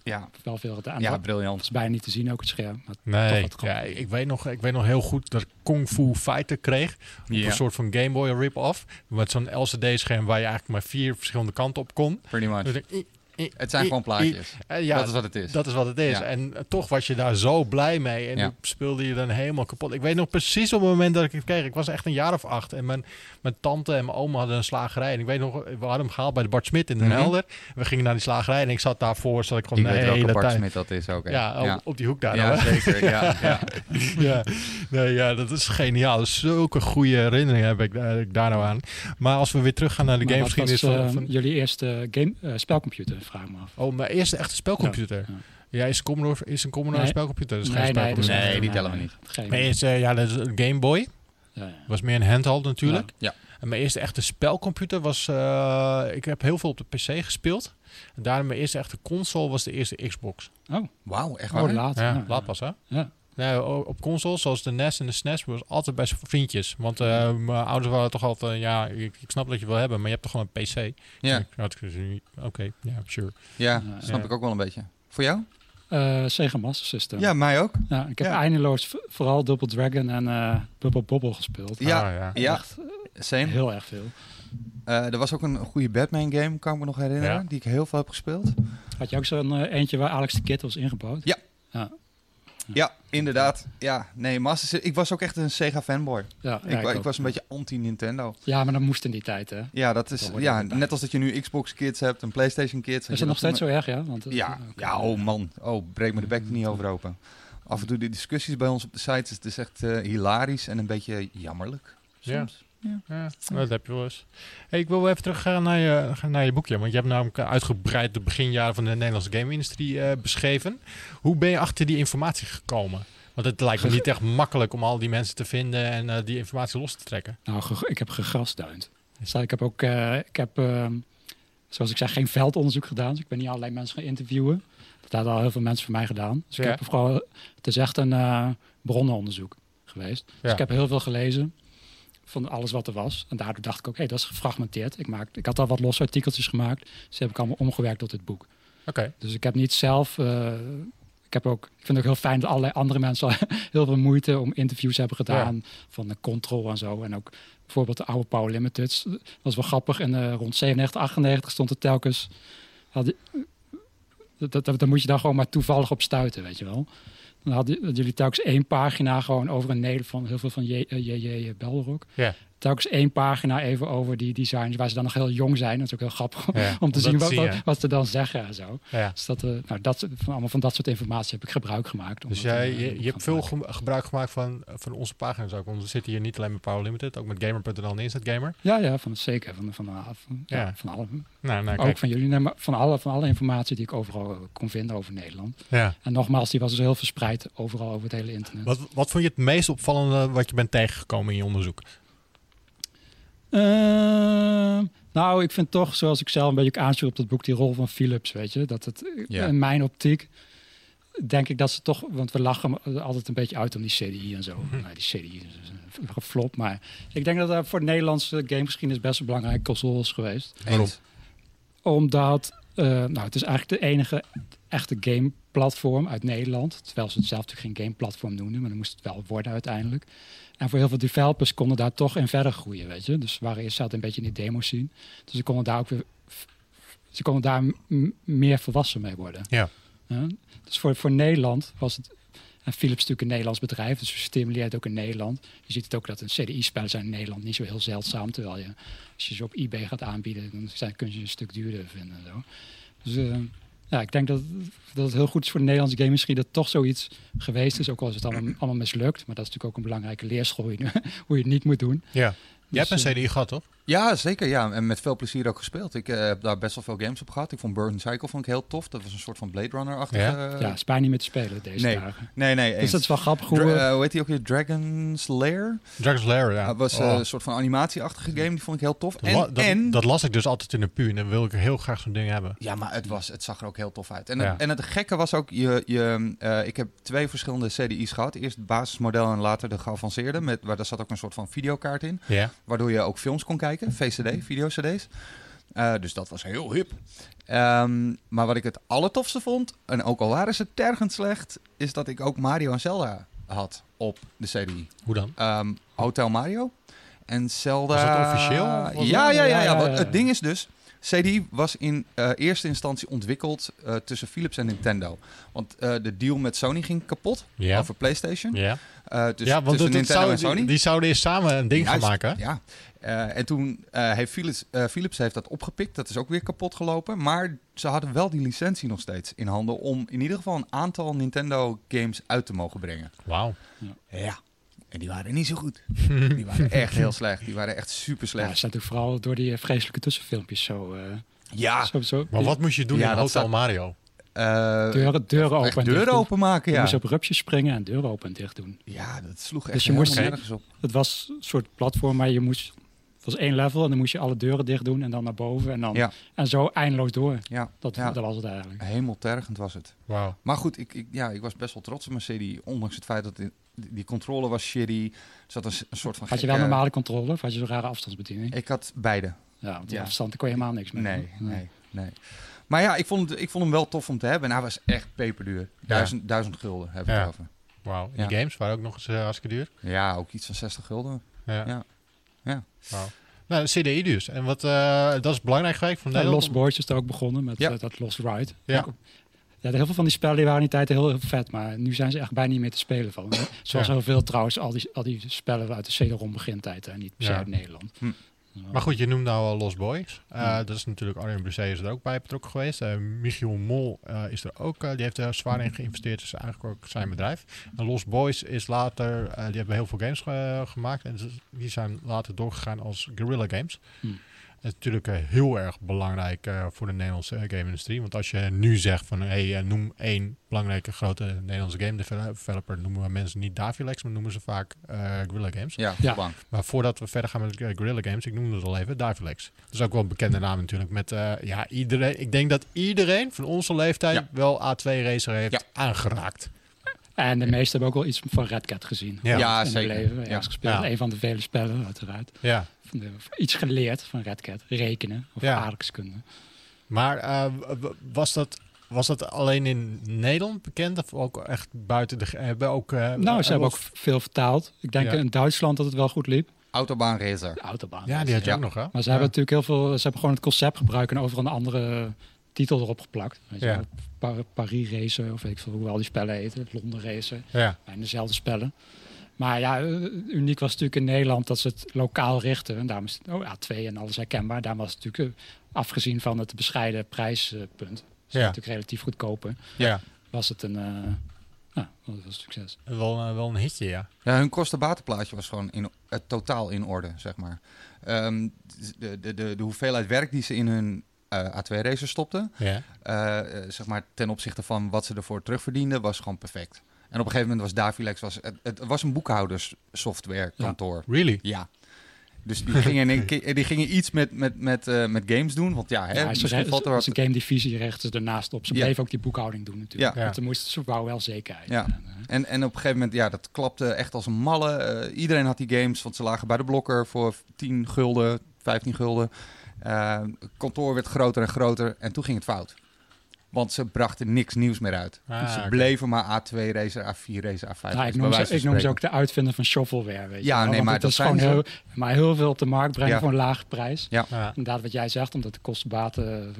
Ja, wel veel gedaan. ja briljant. was bijna niet te zien, ook het scherm. Maar Nee, toch ja, ik, weet nog, ik weet nog heel goed dat ik Kung Fu Fighter kreeg. Een soort van Game Boy rip-off. Met zo'n LCD-scherm waar je eigenlijk maar vier verschillende kanten op kon. Pretty much. Dus ik, Het zijn gewoon plaatjes. eh, ja, dat is wat het is. Dat is wat het is. Ja. En eh, toch was je daar zo blij mee. En Ja. speelde je dan helemaal kapot. Ik weet nog precies op het moment dat ik het kreeg. Ik was echt een jaar of acht. En mijn, mijn tante en mijn oma hadden een slagerij. En ik weet nog, we hadden hem gehaald bij de Bart Smit in Den Mhm. Helder. We gingen naar die slagerij. En ik zat daarvoor. Zat ik Ik gewoon de weet welke hele Bart tijd. Smit dat is ook. hè. Ja, op, ja. op die hoek daar. Ja, nou, zeker. Ja, ja. ja. Nee, ja, dat is geniaal. Dus zulke goede herinneringen heb ik, daar- ik daar nou aan. Maar als we weer teruggaan naar de Maar wat gamegeschiedenis was, van, eh, van... jullie eerste game, eh, spelcomputer, vraag me af. Oh, mijn eerste echte spelcomputer. Ja, Ja, is, Commodore, is een Commodore Nee. spelcomputer? Dat is Nee, geen nee, spelcomputer. Nee, die tellen we niet. Geen, Mijn eerste, ja, dat is een Game Boy. ja, ja. was meer een handheld natuurlijk. Ja. En mijn eerste echte spelcomputer was... eh, ik heb heel veel op de PC gespeeld. En daarna mijn eerste echte console was de eerste Xbox. Oh, Wauw, echt oh waar? laat. Ja, ja. laat pas hè? Ja. Nee, o- op consoles zoals de NES en de SNES was altijd bij vriendjes. Want eh, mijn ouders waren toch altijd... ja, ik, ik snap dat je wil hebben, maar je hebt toch gewoon een PC? Ja, gezien, Oké, ja, sure. ja, snap Ja. ik ook wel een beetje. Voor jou? Eh, Sega Master System. Ja, mij ook. Ja, ik heb Ja. eindeloos vooral Double Dragon en eh Bubble Bobble gespeeld. Ja, Ah, ja. Ja, Echt same. heel erg veel. Eh, er was ook een goede Batman game, kan ik me nog herinneren, Ja. die ik heel veel heb gespeeld. Had je ook zo'n eentje waar Alex de Kid was ingebouwd? Ja. Ja, Ja, inderdaad. Ja, nee, Master Ik was ook echt een Sega fanboy. ja, ik, ja, was een beetje anti-Nintendo. Ja, maar dat moest in die tijd, hè. Ja, dat is ja, net als dat je nu Xbox kids hebt en PlayStation kids. Is het nog steeds zo erg, ja? Want, Ja, oh man. Oh, breek me de bek niet over open. Af en toe de discussies bij ons op de site, het is echt eh, hilarisch en een beetje jammerlijk. Ja. Soms. Ja, dat heb je wel eens. Hey, ik wil wel even teruggaan naar je, gaan naar je boekje. Want je hebt namelijk uitgebreid de beginjaren van de Nederlandse game-industrie eh, beschreven. Hoe ben je achter die informatie gekomen? Want het lijkt me niet echt makkelijk om al die mensen te vinden en eh, die informatie los te trekken. Nou, ik heb gegrasduind. Dus ik heb ook, eh, ik heb, ehm, zoals ik zei, geen veldonderzoek gedaan. Dus ik ben niet allerlei mensen gaan interviewen. Dat hadden al heel veel mensen voor mij gedaan. Dus Ja. ik heb vooral, het is echt een eh, bronnenonderzoek geweest. Dus Ja. ik heb heel veel gelezen van alles wat er was. En daardoor dacht ik ook, hé, dat is gefragmenteerd. Ik, maak, ik had al wat losse artikeltjes gemaakt. Dus die heb ik allemaal omgewerkt tot dit boek. Oké. Dus ik heb niet zelf. eh, ik, heb ook, ik vind het ook heel fijn dat allerlei andere mensen al heel veel moeite om interviews hebben gedaan. Van de control en zo. En ook bijvoorbeeld de oude Power Limiteds. Dat was wel grappig. En eh, rond 97, 98 stond er telkens. Had, dat, dat, daar moet je dan gewoon maar toevallig op stuiten, weet je wel. Dan hadden jullie telkens één pagina gewoon over een Nederland van heel veel van J.J. J.J. Belrock. Ja. Telkens één pagina even over die designs waar ze dan nog heel jong zijn. Dat is ook heel grappig Ja, om te zien wat, wat, wat ze dan zeggen en zo. Ja. Dus dat, eh, nou, dat, van, allemaal van dat soort informatie heb ik gebruik gemaakt. Dus jij, eh, je, hebt veel maken. gebruik gemaakt van, van onze pagina's ook. Want we zitten hier niet alleen met Power Limited, ook met Gamer.nl en Instant Gamer. Ja, ja, van, zeker. Van, van, van, van, ja, Ja. van alle, Nou, nou ook kijk. van jullie, nee, maar van alle, van alle informatie die ik overal eh, kon vinden over Nederland. Ja. En nogmaals, die was dus heel verspreid overal over het hele internet. Wat, wat vond je het meest opvallende wat je bent tegengekomen in je onderzoek? Ehm, nou, ik vind toch, zoals ik zelf een beetje ook aanstuur op dat boek, die rol van Philips, weet je. Dat het Ja. in mijn optiek, denk ik dat ze toch, want we lachen altijd een beetje uit om die CDI en zo. Nou, die CDI is een geflop, maar ik denk dat dat voor de Nederlandse gamegeschiedenis best een belangrijke console is geweest. Waarom? Omdat Uh, nou, het is eigenlijk de enige echte game-platform uit Nederland. Terwijl ze het zelf natuurlijk geen game-platform noemden, maar dan moest het wel worden uiteindelijk. En voor heel veel developers konden daar toch in verder groeien, weet je. Dus waren eerst zat een beetje in de demo zien. Dus ze konden daar ook weer ze konden daar meer volwassen mee worden. Ja. dus voor, voor Nederland was het. En Philips is natuurlijk een Nederlands bedrijf, dus we stimuleren het ook in Nederland. Je ziet het ook dat een CDI-spellen zijn in Nederland niet zo heel zeldzaam. Terwijl je, als je ze op eBay gaat aanbieden, dan zijn, kun je een stuk duurder vinden. Zo. Dus uh, ja, ik denk dat, dat het heel goed is voor de Nederlandse game-industrie dat toch zoiets geweest is. Ook al is het allemaal, allemaal mislukt. Maar dat is natuurlijk ook een belangrijke leerschool hoe je het niet moet doen. Ja. Je hebt dus, een CDI gehad, toch? Ja, zeker. Ja. En met veel plezier ook gespeeld. Ik uh, heb daar best wel veel games op gehad. Ik vond Burn Cycle vond ik heel tof. Dat was een soort van Blade Runner-achtige... Ja, ja is niet meer te spelen deze nee. dagen. Nee, nee. Dus dat is wel grappig hoe... Dra uh, hoe heet die ook weer? Dragon's Lair? Dragon's Lair, ja. Dat was uh, een soort van animatieachtige game. Die vond ik heel tof. Dat, en, dat, en... dat las ik dus altijd in de pu. En dan wil ik heel graag zo'n ding hebben. Ja, maar het, was, het zag er ook heel tof uit. En, Ja. het, en het gekke was ook... Je, je, eh, ik heb twee verschillende CDI's gehad. Eerst het basismodel en later de geavanceerde. Met, waar daar zat ook een soort van videokaart in. Ja. Waardoor je ook films kon kijken. VCD, video-cd's. Eh, dus dat was heel hip. Ehm, maar wat ik het allertofste vond, en ook al waren ze tergend slecht, is dat ik ook Mario en Zelda had op de CDI. Hoe dan? Ehm, Hotel Mario en Zelda. Was dat officieel? Ja, ja, ja, ja. Ja. Het ding is dus, CDI was in eh, eerste instantie ontwikkeld eh, tussen Philips en Nintendo. Want eh, de deal met Sony ging kapot Ja. over PlayStation. Ja, Eh, dus ja want tussen Nintendo zou, en Sony. die, die zouden eerst samen een ding gaan Juist, maken. Ja. Eh, en toen eh, heeft Philips, eh, Philips heeft dat opgepikt. Dat is ook weer kapot gelopen. Maar ze hadden wel die licentie nog steeds in handen om in ieder geval een aantal Nintendo games uit te mogen brengen. Wauw. Ja. En die waren niet zo goed. Die waren echt heel slecht. Die waren echt super Ja, slecht. dat is natuurlijk vooral door die eh, vreselijke tussenfilmpjes zo... eh Ja. zo, zo Maar wat moest je doen Ja, in dat Hotel staat- Mario? eh, Deuren, open en deuren openmaken, Je ja. moest op rupsjes springen en deuren open en dicht doen. Ja, dat sloeg echt Dus je moest- nergens op. Het was een soort platform, maar je moest... Het was één level en dan moest je alle deuren dicht doen en dan naar boven. En, dan, Ja. en zo eindeloos door. Ja, Dat, Ja. dat was het eigenlijk. hemeltergend was het. Wauw. Maar goed, ik, ik, ja, ik was best wel trots op mijn CD. Ondanks het feit dat die, die controle was shitty. Er zat een, soort van Had je wel normale controle of had je zo'n rage afstandsbediening? Ik had beide. Ja, want die Ja. afstand daar kon je helemaal niks mee. Nee, nee, nee. Maar ja, ik vond, het, ik vond hem wel tof om te hebben. En hij was echt peperduur. Duizend, duizend gulden heb ik Ja. het over. Wauw. Die Ja. games waren ook nog eens uh, hartstikke duur. Ja, ook iets van 60 gulden. Ja. Ja. Wauw. Nou, de CDI dus. En wat, eh, dat is belangrijk geweest voor Ja, Nederland? Lost Boys is er ook begonnen met Ja. eh, dat Lost Ride. Ja. Ja, heel veel van die spellen die waren in die tijd heel, heel vet, maar nu zijn ze echt bijna niet meer te spelen van. Zoals Ja. heel veel trouwens, al die, al die spellen uit de CD-ROM begintijd en niet per se Ja. uit Nederland. Hm. Maar goed, je noemt nou al Lost Boys. Uh, Ja. Dat is natuurlijk Arjen Brusset is er ook bij betrokken geweest. Uh, Michiel Mol uh, is er ook. die heeft er zwaar in geïnvesteerd. Is eigenlijk ook zijn bedrijf. En Lost Boys is later... die hebben heel veel games ge gemaakt. En die zijn later doorgegaan als Guerrilla Games. Hm. Dat is natuurlijk uh, heel erg belangrijk uh, voor de Nederlandse game-industrie. Want als je nu zegt van, hey, noem één belangrijke grote Nederlandse game developer, noemen we mensen niet Davilex, maar noemen ze vaak uh, Guerrilla Games. Ja, Ja. bang. Maar voordat we verder gaan met uh, Guerrilla Games, ik noemde het al even, Davilex. Dat is ook wel een bekende naam natuurlijk. Met, uh, ja, iedereen, ik denk dat iedereen van onze leeftijd Ja. wel A2 Racer heeft Ja. aangeraakt. En de meesten hebben ook wel iets van Red Cat gezien. Ja. Ja, zeker. leven. Ja. Gespeeld. Ja. Een van de vele spellen, uiteraard. Ja. De- iets geleerd van Red Cat. Rekenen of Ja. aardrijkskunde. Maar uh, w- was dat... Was dat alleen in Nederland bekend of ook echt buiten de... Hebben ook, uh, Nou, ze hebben ook veel vertaald. Ik denk Ja. in Duitsland dat het wel goed liep. Autobaan racer. De autobaan. Ja, die had je Ja. ook nog, hè? Maar ze ja. hebben natuurlijk heel veel. Ze hebben gewoon het concept gebruikt en overal een andere titel erop geplakt. Weet je. Par- Paris Racer of weet ik veel hoe al die spellen heten. Londen Racer. Ja, En dezelfde spellen. Maar ja, eh, uniek was natuurlijk in Nederland dat ze het lokaal richten. En daarom is het oh, A2 en alles herkenbaar. Daarom was het natuurlijk, eh, afgezien van het bescheiden prijspunt, is Ja. natuurlijk relatief goedkoper, ja. was het een, eh nou, dat was een succes. Wel, uh, wel een hitje, ja. Ja, hun kostenbatenplaatje was gewoon in, uh, totaal in orde, zeg maar. Um, de, de, de, de hoeveelheid werk die ze in hun uh, A2-racer stopten, Ja. uh, zeg maar ten opzichte van wat ze ervoor terugverdienden, was gewoon perfect. En op een gegeven moment was Davilex, was, het, het was een boekhouderssoftware kantoor. Really? Ja. Dus die gingen, die gingen iets met, met, met, uh, met games doen. Want ja, hè, Ja, valt er wat... een game divisie rechten ze ernaast op. Ze Ja. bleven ook die boekhouding doen natuurlijk. Ja. Want ze moesten ze wou wel zekerheid. Ja. En, eh, En, en op een gegeven moment, ja, dat klapte echt als een malle. Uh, iedereen had die games, want ze lagen bij de blokker voor 10 gulden, 15 gulden. Uh, kantoor werd groter en groter en toen ging het fout. Want ze brachten niks nieuws meer uit. Ah, ze bleven maar A2 racen, A4 racen, A5 Ja, racen, ik noem, ze, van ik noem ze spreken. ook de uitvinder van shovelware. Weet je Ja, nee, maar het dat is gewoon heel, maar heel veel op de markt brengen Ja. voor een lage prijs. Ja. Ja. Inderdaad, wat jij zegt, omdat de kostenbaten.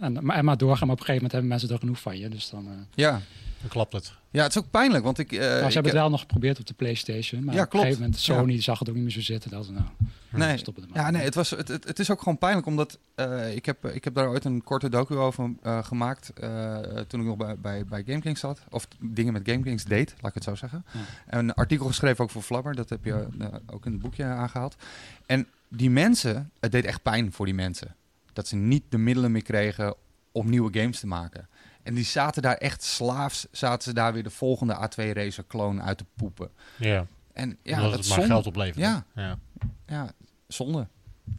eh, En, maar, en maar doorgaan, maar op een gegeven moment hebben mensen er genoeg van je. Dus dan. eh, Ja. Dan klapt het. ja, het is ook pijnlijk, want ik... eh, nou, ze ik hebben heb- het wel nog geprobeerd op de PlayStation. Maar Ja, op een gegeven moment Sony zag het ook niet meer zo zitten. Dat ze nou. Nee, stoppen ja, nee het, was, het, het, het is ook gewoon pijnlijk, omdat eh, ik, heb, ik heb daar ooit een korte docu over eh, gemaakt eh, toen ik nog bij, bij, bij GameKings zat. Of dingen met GameKings deed, laat ik het zo zeggen. Ja. En een artikel geschreven ook voor Flabber, dat heb je eh, ook in het boekje aangehaald. En die mensen, het deed echt pijn voor die mensen. Dat ze niet de middelen meer kregen om nieuwe games te maken. En die zaten daar echt slaafs, zaten ze daar weer de volgende A2 Racer clone uit te poepen. Ja, En ja, omdat dat het maar zonde. geld oplevert. Ja. ja. Ja, zonde.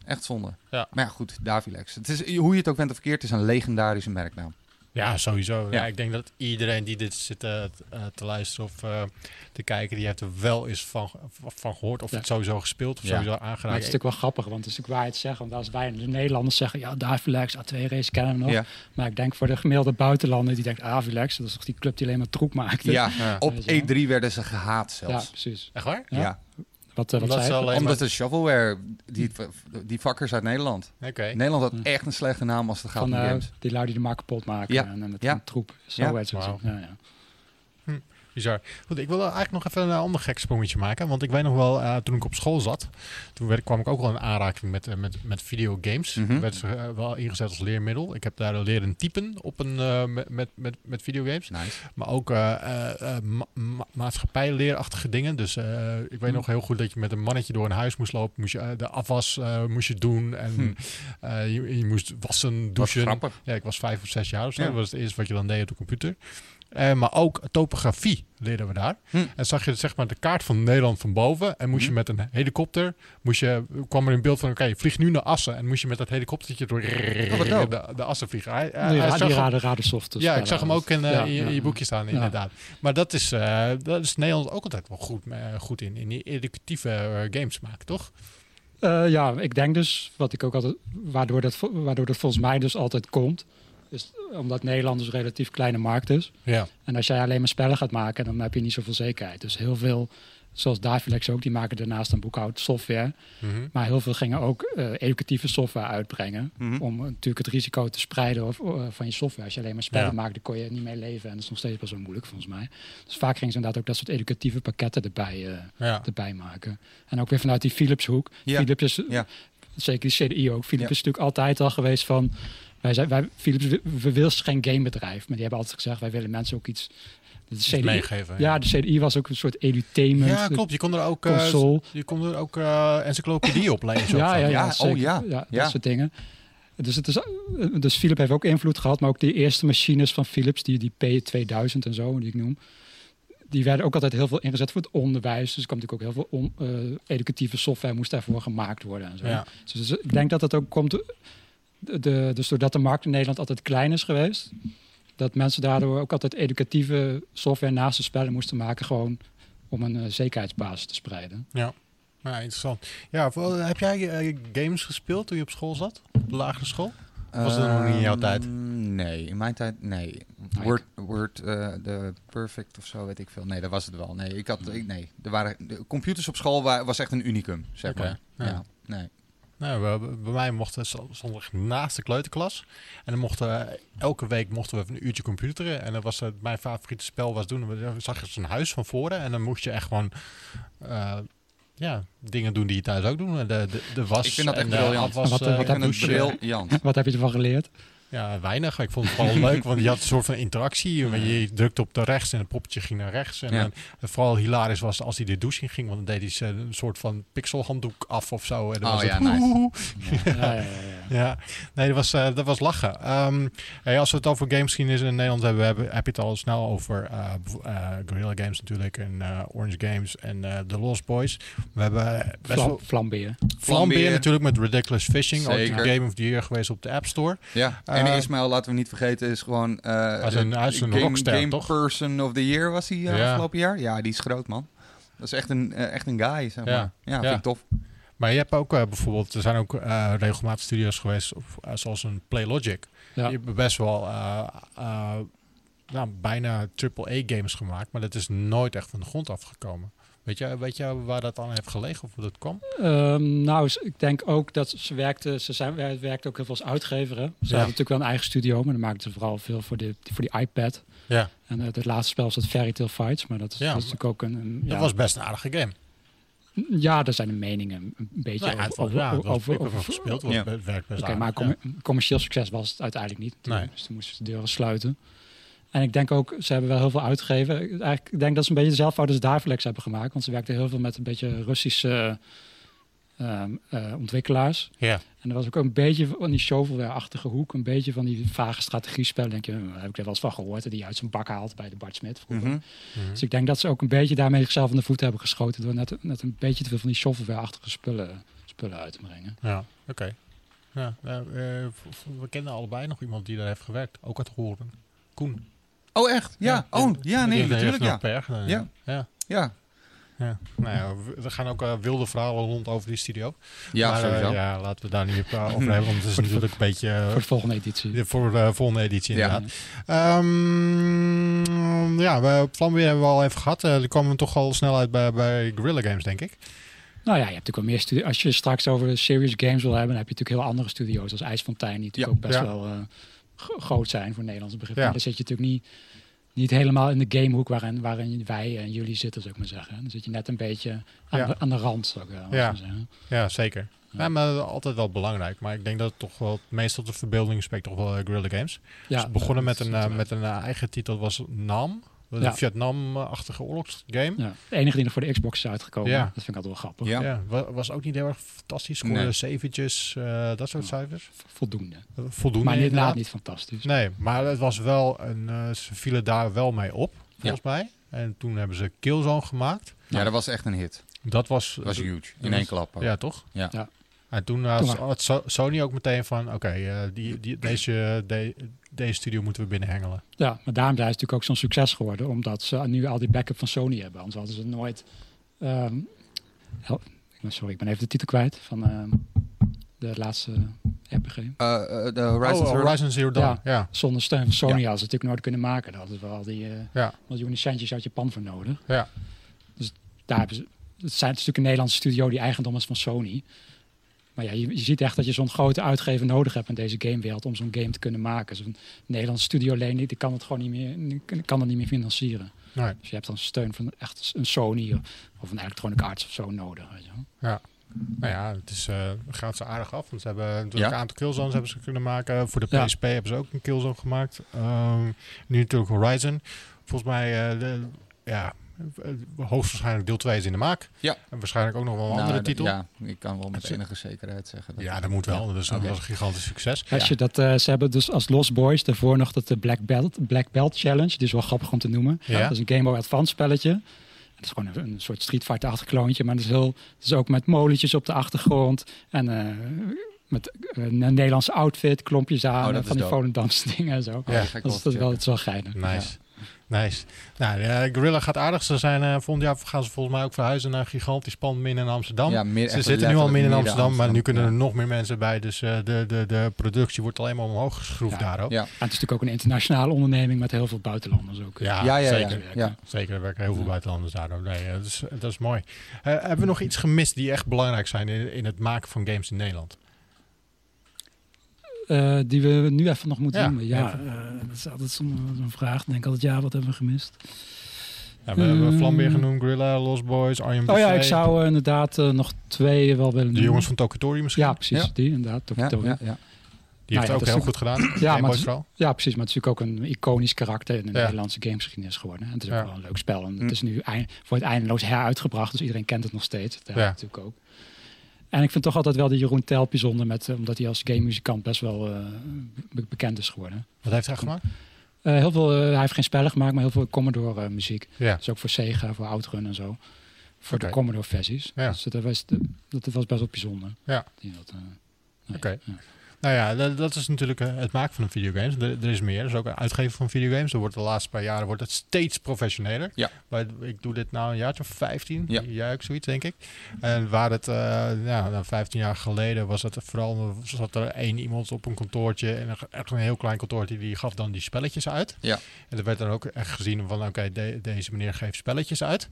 Echt zonde. Ja. Maar ja, goed, Davilex. Het is, hoe je het ook bent of verkeerd, het is een legendarische merknaam. Ja, sowieso. Ja. Ja. ik denk dat iedereen die dit zit eh, te luisteren of eh, te kijken, die heeft er wel eens van, van gehoord. Of Ja. het sowieso gespeeld of Ja. sowieso Maar het is aangeraakt. natuurlijk wel grappig, want het is natuurlijk waar je het zegt. Want als wij de Nederlanders zeggen, ja, Davilex, A2 race kennen we nog. Ja. Maar ik denk voor de gemiddelde buitenlander, die denkt, Davilex, dat is toch die club die alleen maar troep maakt. Ja, Ja. op Weet je wel. E3 werden ze gehaat Ja, zelfs. precies. Echt waar? Ja, Ja. Wat, eh, wat Omdat zei ze je? alleen omdat de shovelware, die, die vakkers uit Nederland. Oké. Nederland had Hm. echt een slechte naam als het gaat om eh, games. die lui die de markt kapot maken Ja. en, en met Ja. een troep. Zo Ja. het zo. Ja, ja. Bizar. Goed, ik wil eigenlijk nog even een ander gek sprongetje maken. Want ik weet nog wel, eh, toen ik op school zat, toen werd, kwam ik ook wel in aanraking met, eh, met, met videogames. Mhm. Werd ze eh, wel ingezet als leermiddel. Ik heb daar leren typen op een, met, met, met, videogames. Nice. Maar ook ma- ma- maatschappijleerachtige dingen. Dus ik weet Hm. nog heel goed dat je met een mannetje door een huis moest lopen. Moest je de afwas moest je doen. En Hm. je, je moest wassen, douchen. Ja, ik was vijf of zes jaar of zo. Ja. Dat was het eerste wat je dan deed op de computer. Eh, maar ook topografie leerden we daar. Hm. En zag je zeg maar de kaart van Nederland van boven. En moest Hm. je met een helikopter, moest je, kwam er een beeld van, oké, je vliegt nu naar Assen. En moest je met dat helikoptertje door Oh, de, de Assen vliegen. Hij, hij- zag die ja, ik zag hem ook in, eh, Ja, in, je- in ja. je boekje staan, Ja. inderdaad. Maar dat is, eh, dat is Nederland ook altijd wel goed, goed in. In die educatieve games maken, toch? Ja, ik denk dus, wat ik ook altijd, waardoor dat, waardoor dat volgens mij dus altijd komt, omdat Nederland dus een relatief kleine markt is. Ja. En als jij alleen maar spellen gaat maken, dan heb je niet zoveel zekerheid. Dus heel veel, zoals Davilex ook, die maken daarnaast een boekhoudsoftware. Mhm. Maar heel veel gingen ook eh, educatieve software uitbrengen. Mhm. Om natuurlijk het risico te spreiden of, eh, van je software. Als je alleen maar spellen Ja. maakt, dan kon je niet mee leven. En dat is nog steeds best wel moeilijk volgens mij. Dus vaak gingen ze inderdaad ook dat soort educatieve pakketten erbij, eh, Ja. erbij maken. En ook weer vanuit die Philips hoek. Ja. Philips is, Ja. zeker die CDI ook. Philips Ja. is natuurlijk altijd al geweest van... Wij zijn, wij, Philips, we, willen geen gamebedrijf. Maar die hebben altijd gezegd, wij willen mensen ook iets... De CDI, meegeven. ja, de CDI was ook een soort edutainment. Ja, klopt. Je kon er ook, eh, Console. je kon er ook eh, encyclopedie op lezen. Ja, ja, ja, Ja, oh zeker. ja, dat ja. soort dingen. Dus, het is, dus Philips heeft ook invloed gehad, maar ook die eerste machines van Philips, die, die P2000 en zo, die ik noem, die werden ook altijd heel veel ingezet voor het onderwijs. Dus er kwam natuurlijk ook heel veel on, eh, educatieve software moest daarvoor gemaakt worden en zo. Ja. Dus, ik denk dat dat ook komt, de, dus doordat de markt in Nederland altijd klein is geweest, dat mensen daardoor ook altijd educatieve software naast de spellen moesten maken, gewoon om een eh, zekerheidsbasis te spreiden. Ja, interessant. Ja, voor- heb jij eh, games gespeeld toen je op school zat? Op de lagere school? Was dat nog niet in jouw Ehm, tijd? Nee, in mijn tijd, nee. Word, Word eh, de Perfect of zo, weet ik veel. Nee, dat was het wel. Nee, ik had, ik, nee. Er waren, de computers op school wa- was echt een unicum, zeg maar. ja. Ja. nee. Nou, we- bij mij mochten echt naast de kleuterklas. En dan mochten we- elke week mochten we even een uurtje computeren. En dat was het, mijn favoriete spel was doen. We zag je zo'n huis van voren. En dan moest je echt gewoon eh, ja, dingen doen die je thuis ook doen. De, de, de was Ik vind dat echt en de briljant. afwas, Wat, eh, eh. Wat heb je ervan geleerd? Ja, weinig. Ik vond het vooral leuk, want je had een soort van interactie. Want Je drukte op de rechts en het poppetje ging naar rechts. En Ja. en vooral hilarisch was als hij de douche in ging, want dan deed hij een soort van pixelhanddoek af of zo. En dan Oh, was ja, het nice. oeh. Ja, ja, ja, ja. Ja, nee, dat was, eh, dat was lachen. Ehm, hey, als we het over gamesgeschiedenis in Nederland hebben, hebben heb je het al snel over eh, eh, Guerrilla Games natuurlijk en eh, Orange Games en eh The Lost Boys. We hebben best wel flambeer. Flambeer natuurlijk met Ridiculous Fishing, ook de Game of the Year geweest op de App Store. Ja, en Eh, Ismail, laten we niet vergeten, is gewoon... eh Hij is een- hij is een game, rockster, game toch? Person of the Year was hij eh, Ja. afgelopen jaar. Ja, die is groot, man. Dat is echt een, eh, echt een guy, zeg maar. Ja. Ja, vind ik tof. Maar je hebt ook uh, bijvoorbeeld, er zijn ook uh, regelmatig studio's geweest, of, uh, zoals een Playlogic. Ja. Die hebben best wel nou, bijna AAA-games gemaakt, maar dat is nooit echt van de grond afgekomen. Weet je, weet je waar dat dan heeft gelegen of hoe dat kwam? Um, nou, ik denk ook dat ze werkte, ze zijn, werkte ook heel veel als uitgever. Hè? Ze ja. hadden natuurlijk wel een eigen studio, maar dan maakten ze vooral veel voor, de, voor die iPad. Ja. En het laatste spel is dat Fairy Tail Fights, maar dat is, ja, dat is natuurlijk ook een... een dat was best een aardige game. Ja, daar zijn de meningen een beetje nou ja, over, over, ja, over, over, gespeeld. Ja. Het werkt best okay, Maar com commercieel succes was het uiteindelijk niet. Nee. Dus toen moesten ze de deuren sluiten. En ik denk ook, ze hebben wel heel veel uitgegeven. Eigenlijk, ik denk dat ze een beetje dezelfde fout als Davlex hebben gemaakt. Want ze werkten heel veel met een beetje Russische uh, uh, ontwikkelaars. Ja. En er was ook een beetje van die shovelware-achtige hoek. Een beetje van die vage strategiespel. Denk je, hm, heb ik er wel eens van gehoord. Die uit zijn bak haalt bij de Bart Smit. Mm -hmm. Dus ik denk dat ze ook een beetje daarmee zichzelf in de voet hebben geschoten. Door net, net een beetje te veel van die shovelware-achtige spullen, spullen uit te brengen. Ja, oké. Ja, uh, we kennen allebei nog iemand die daar heeft gewerkt. Ook uit Horen. Koen. Oh, echt? Ja. ja. Oh, ja, nee, natuurlijk. Ja. Per, ja. ja. Ja. Ja, nou ja, we gaan ook uh, wilde verhalen rond over die studio. Ja, maar, uh, ja, laten we daar niet over hebben, want het is natuurlijk een beetje... Uh, voor de volgende editie. voor de volgende editie, inderdaad. Ja, um, ja we, Flambeer hebben we al even gehad. die komen toch al snel uit bij, bij Guerrilla Games, denk ik. Nou ja, je hebt natuurlijk wel meer studio's. Als je straks over serious games wil hebben, dan heb je natuurlijk heel andere studio's als IJsfontein, die natuurlijk ook best wel groot zijn voor Nederlandse begrip. Ja. Daar zit je natuurlijk niet, niet helemaal in de gamehoek waarin, waarin wij en jullie zitten, zou ik maar zeggen. Dan zit je net een beetje aan, de, aan de rand, zou ik wel ja. zeggen. Ja, zeker. Ja. maar altijd wel belangrijk. Maar ik denk dat het toch wel meestal de verbeelding spreekt toch wel uh, Guerrilla Games. Ja, begonnen met een, uh, met een uh, eigen titel, was NAM. Een ja. Vietnam-achtige oorlogsgame. Ja. De enige die nog voor de Xbox is uitgekomen. Ja. Dat vind ik altijd wel grappig. Ja. ja. Was ook niet heel erg fantastisch. Scoorde nee. zeventjes, uh, dat soort cijfers. Voldoende. Voldoende Maar inderdaad niet fantastisch. Nee, maar het was wel een, uh, ze vielen daar wel mee op, volgens mij. En toen hebben ze Killzone gemaakt. Ja, dat was echt een hit. Dat was... Dat was huge. In één klap. Ja, toch? Ja. En toen had Sony ook meteen van, oké, okay, uh, die, die, deze, de, deze studio moeten we binnenhengelen. Ja, maar daarom is het natuurlijk ook zo'n succes geworden, omdat ze nu al die backup van Sony hebben. Anders hadden ze nooit... Um, sorry, ik ben even de titel kwijt van um, de laatste RPG. Uh, uh, de Horizon, oh, Horizon Zero Dawn. Ja, ja, Zonder steun van Sony ja. hadden ze natuurlijk nooit kunnen maken. Daar hadden we al die uh, ja. miljoenen centjes uit Japan voor nodig. Ja. Dus daar hebben ze... Het zijn natuurlijk een Nederlandse studio die eigendom is van Sony. Maar ja, je, je, ziet echt dat je zo'n grote uitgever nodig hebt in deze gamewereld om zo'n game te kunnen maken. Zo'n Nederlandse studio alleen die kan het gewoon niet meer, kan het niet meer financieren. Nee. Dus je hebt dan steun van echt een Sony of een Electronic Arts of zo nodig. Weet je wel. Ja. Nou ja, het is, uh, gaat ze aardig af. Want ze hebben natuurlijk een aantal killzones hebben ze kunnen maken. Voor de PSP ja. hebben ze ook een killzone gemaakt. Um, nu natuurlijk Horizon. Volgens mij, uh, de, ja, eh, hoogstwaarschijnlijk deel 2 is in de maak. Ja. En waarschijnlijk ook nog wel een nou, andere titel. Ja, ik kan wel met enige zekerheid zeggen. Dat ja, dat moet wel. Dat is okay. een gigantisch succes. Als je dat, uh, ze hebben dus als Lost Boys daarvoor nog dat de Black Belt, Black Belt Challenge. Die is wel grappig om te noemen. Ja. Dat is een Game Boy Advance spelletje. Het is gewoon een, een soort Street Fighter-achtig kloontje. Maar het is, heel, het is ook met molentjes op de achtergrond. En uh, met een Nederlandse outfit, klompjes aan. Oh, van die Volendamse dingen en zo. Ja, dat, is, dat is wel, het is wel geinig. Nice. Nice. Nou, ja, Gorilla gaat aardig. Ze zijn uh, volgend jaar gaan ze volgens mij ook verhuizen naar een gigantisch pand midden in Amsterdam. Ja, meer, ze zitten nu al midden in Amsterdam, Amsterdam, maar nu kunnen ja. er nog meer mensen bij. Dus uh, de, de, de productie wordt alleen maar omhoog geschroefd ja. daar ook. Ja. En het is natuurlijk ook een internationale onderneming met heel veel buitenlanders ook. Ja, ja, ja zeker. Ja. Zeker, er werken heel veel buitenlanders daar ook. Nee, dat, is, dat is mooi. Uh, hebben we nog iets gemist die echt belangrijk zijn in, in het maken van games in Nederland? Uh, die we nu even nog moeten ja, noemen. Ja, uh, dat is altijd zo'n zo vraag. Ik denk altijd, ja, wat hebben we gemist? Ja, we uh, hebben Flambeer genoemd, Gorilla, Lost Boys, Arjen Oh ja, ik zou inderdaad nog twee wel willen noemen. De jongens van Tokatori misschien? Ja, precies. Ja. Die inderdaad, Tokatori. Ja, ja, Die heeft nou, ook heel goed gedaan. Ja, maar het, ja, precies. Maar het is natuurlijk ook een iconisch karakter in de Nederlandse gamesgeschiedenis geworden. En het is ook wel een leuk spel. En het hm. is nu eind, voor het eindeloos heruitgebracht. Dus iedereen kent het nog steeds. Dat ja. natuurlijk ook. En ik vind toch altijd wel de Jeroen Telp bijzonder, met, uh, omdat hij als game muzikant best wel be bekend is geworden. Wat heeft hij gemaakt? Uh, heel veel, hij heeft geen spellen gemaakt, maar heel veel Commodore muziek. Ja. Dus ook voor Sega, voor Outrun en zo. Voor okay. de Commodore versies. Ja. Dus dat was, dat was best wel bijzonder. Ja. Oké. Okay. Ja. Nou ja, dat, dat is natuurlijk eh, het maken van een videogames. Er, er is meer. Er is ook een uitgever van videogames. Er wordt de laatste paar jaren wordt het steeds professioneler. Ja. Maar ik doe dit nou een jaartje of 15. Ja. Ook zoiets, denk ik. En waar het, eh, ja, nou, 15 jaar geleden was het vooral, zat er één iemand op een kantoortje. En echt een heel klein kantoortje, die gaf dan die spelletjes uit. Ja. En er werd dan ook echt gezien van, oké, de- deze meneer geeft spelletjes uit.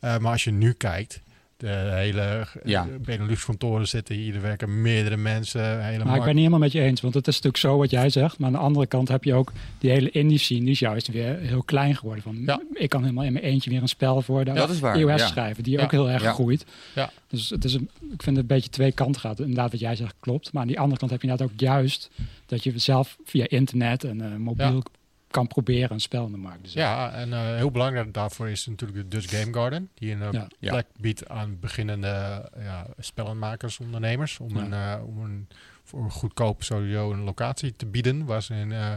Eh, maar als je nu kijkt, de hele Ja. ja. Benelux-kantoren zitten hier, er werken meerdere mensen. Hele Maar ik ben niet helemaal met je eens, want het is natuurlijk zo wat jij zegt. Maar aan de andere kant heb je ook die hele indie scene, die is juist weer heel klein geworden. Van, Ja. Ik kan helemaal in mijn eentje weer een spel voor de Ja, dat is waar, ja. schrijven, die Ja. ook heel erg Ja. groeit. Ja. Dus het is een, ik vind het een beetje twee kanten gaat. Inderdaad, wat jij zegt klopt. Maar aan die andere kant heb je inderdaad ook juist dat je zelf via internet en eh, mobiel Ja. Kan proberen een spel in de markt te zetten. Ja, en eh, heel belangrijk daarvoor is natuurlijk de Dutch Game Garden. Die een eh, Ja. Plek biedt aan beginnende ja, spellenmakers, ondernemers. Om, Ja. een, eh, om een voor goedkoop sowieso een locatie te bieden. Waar ze in, eh,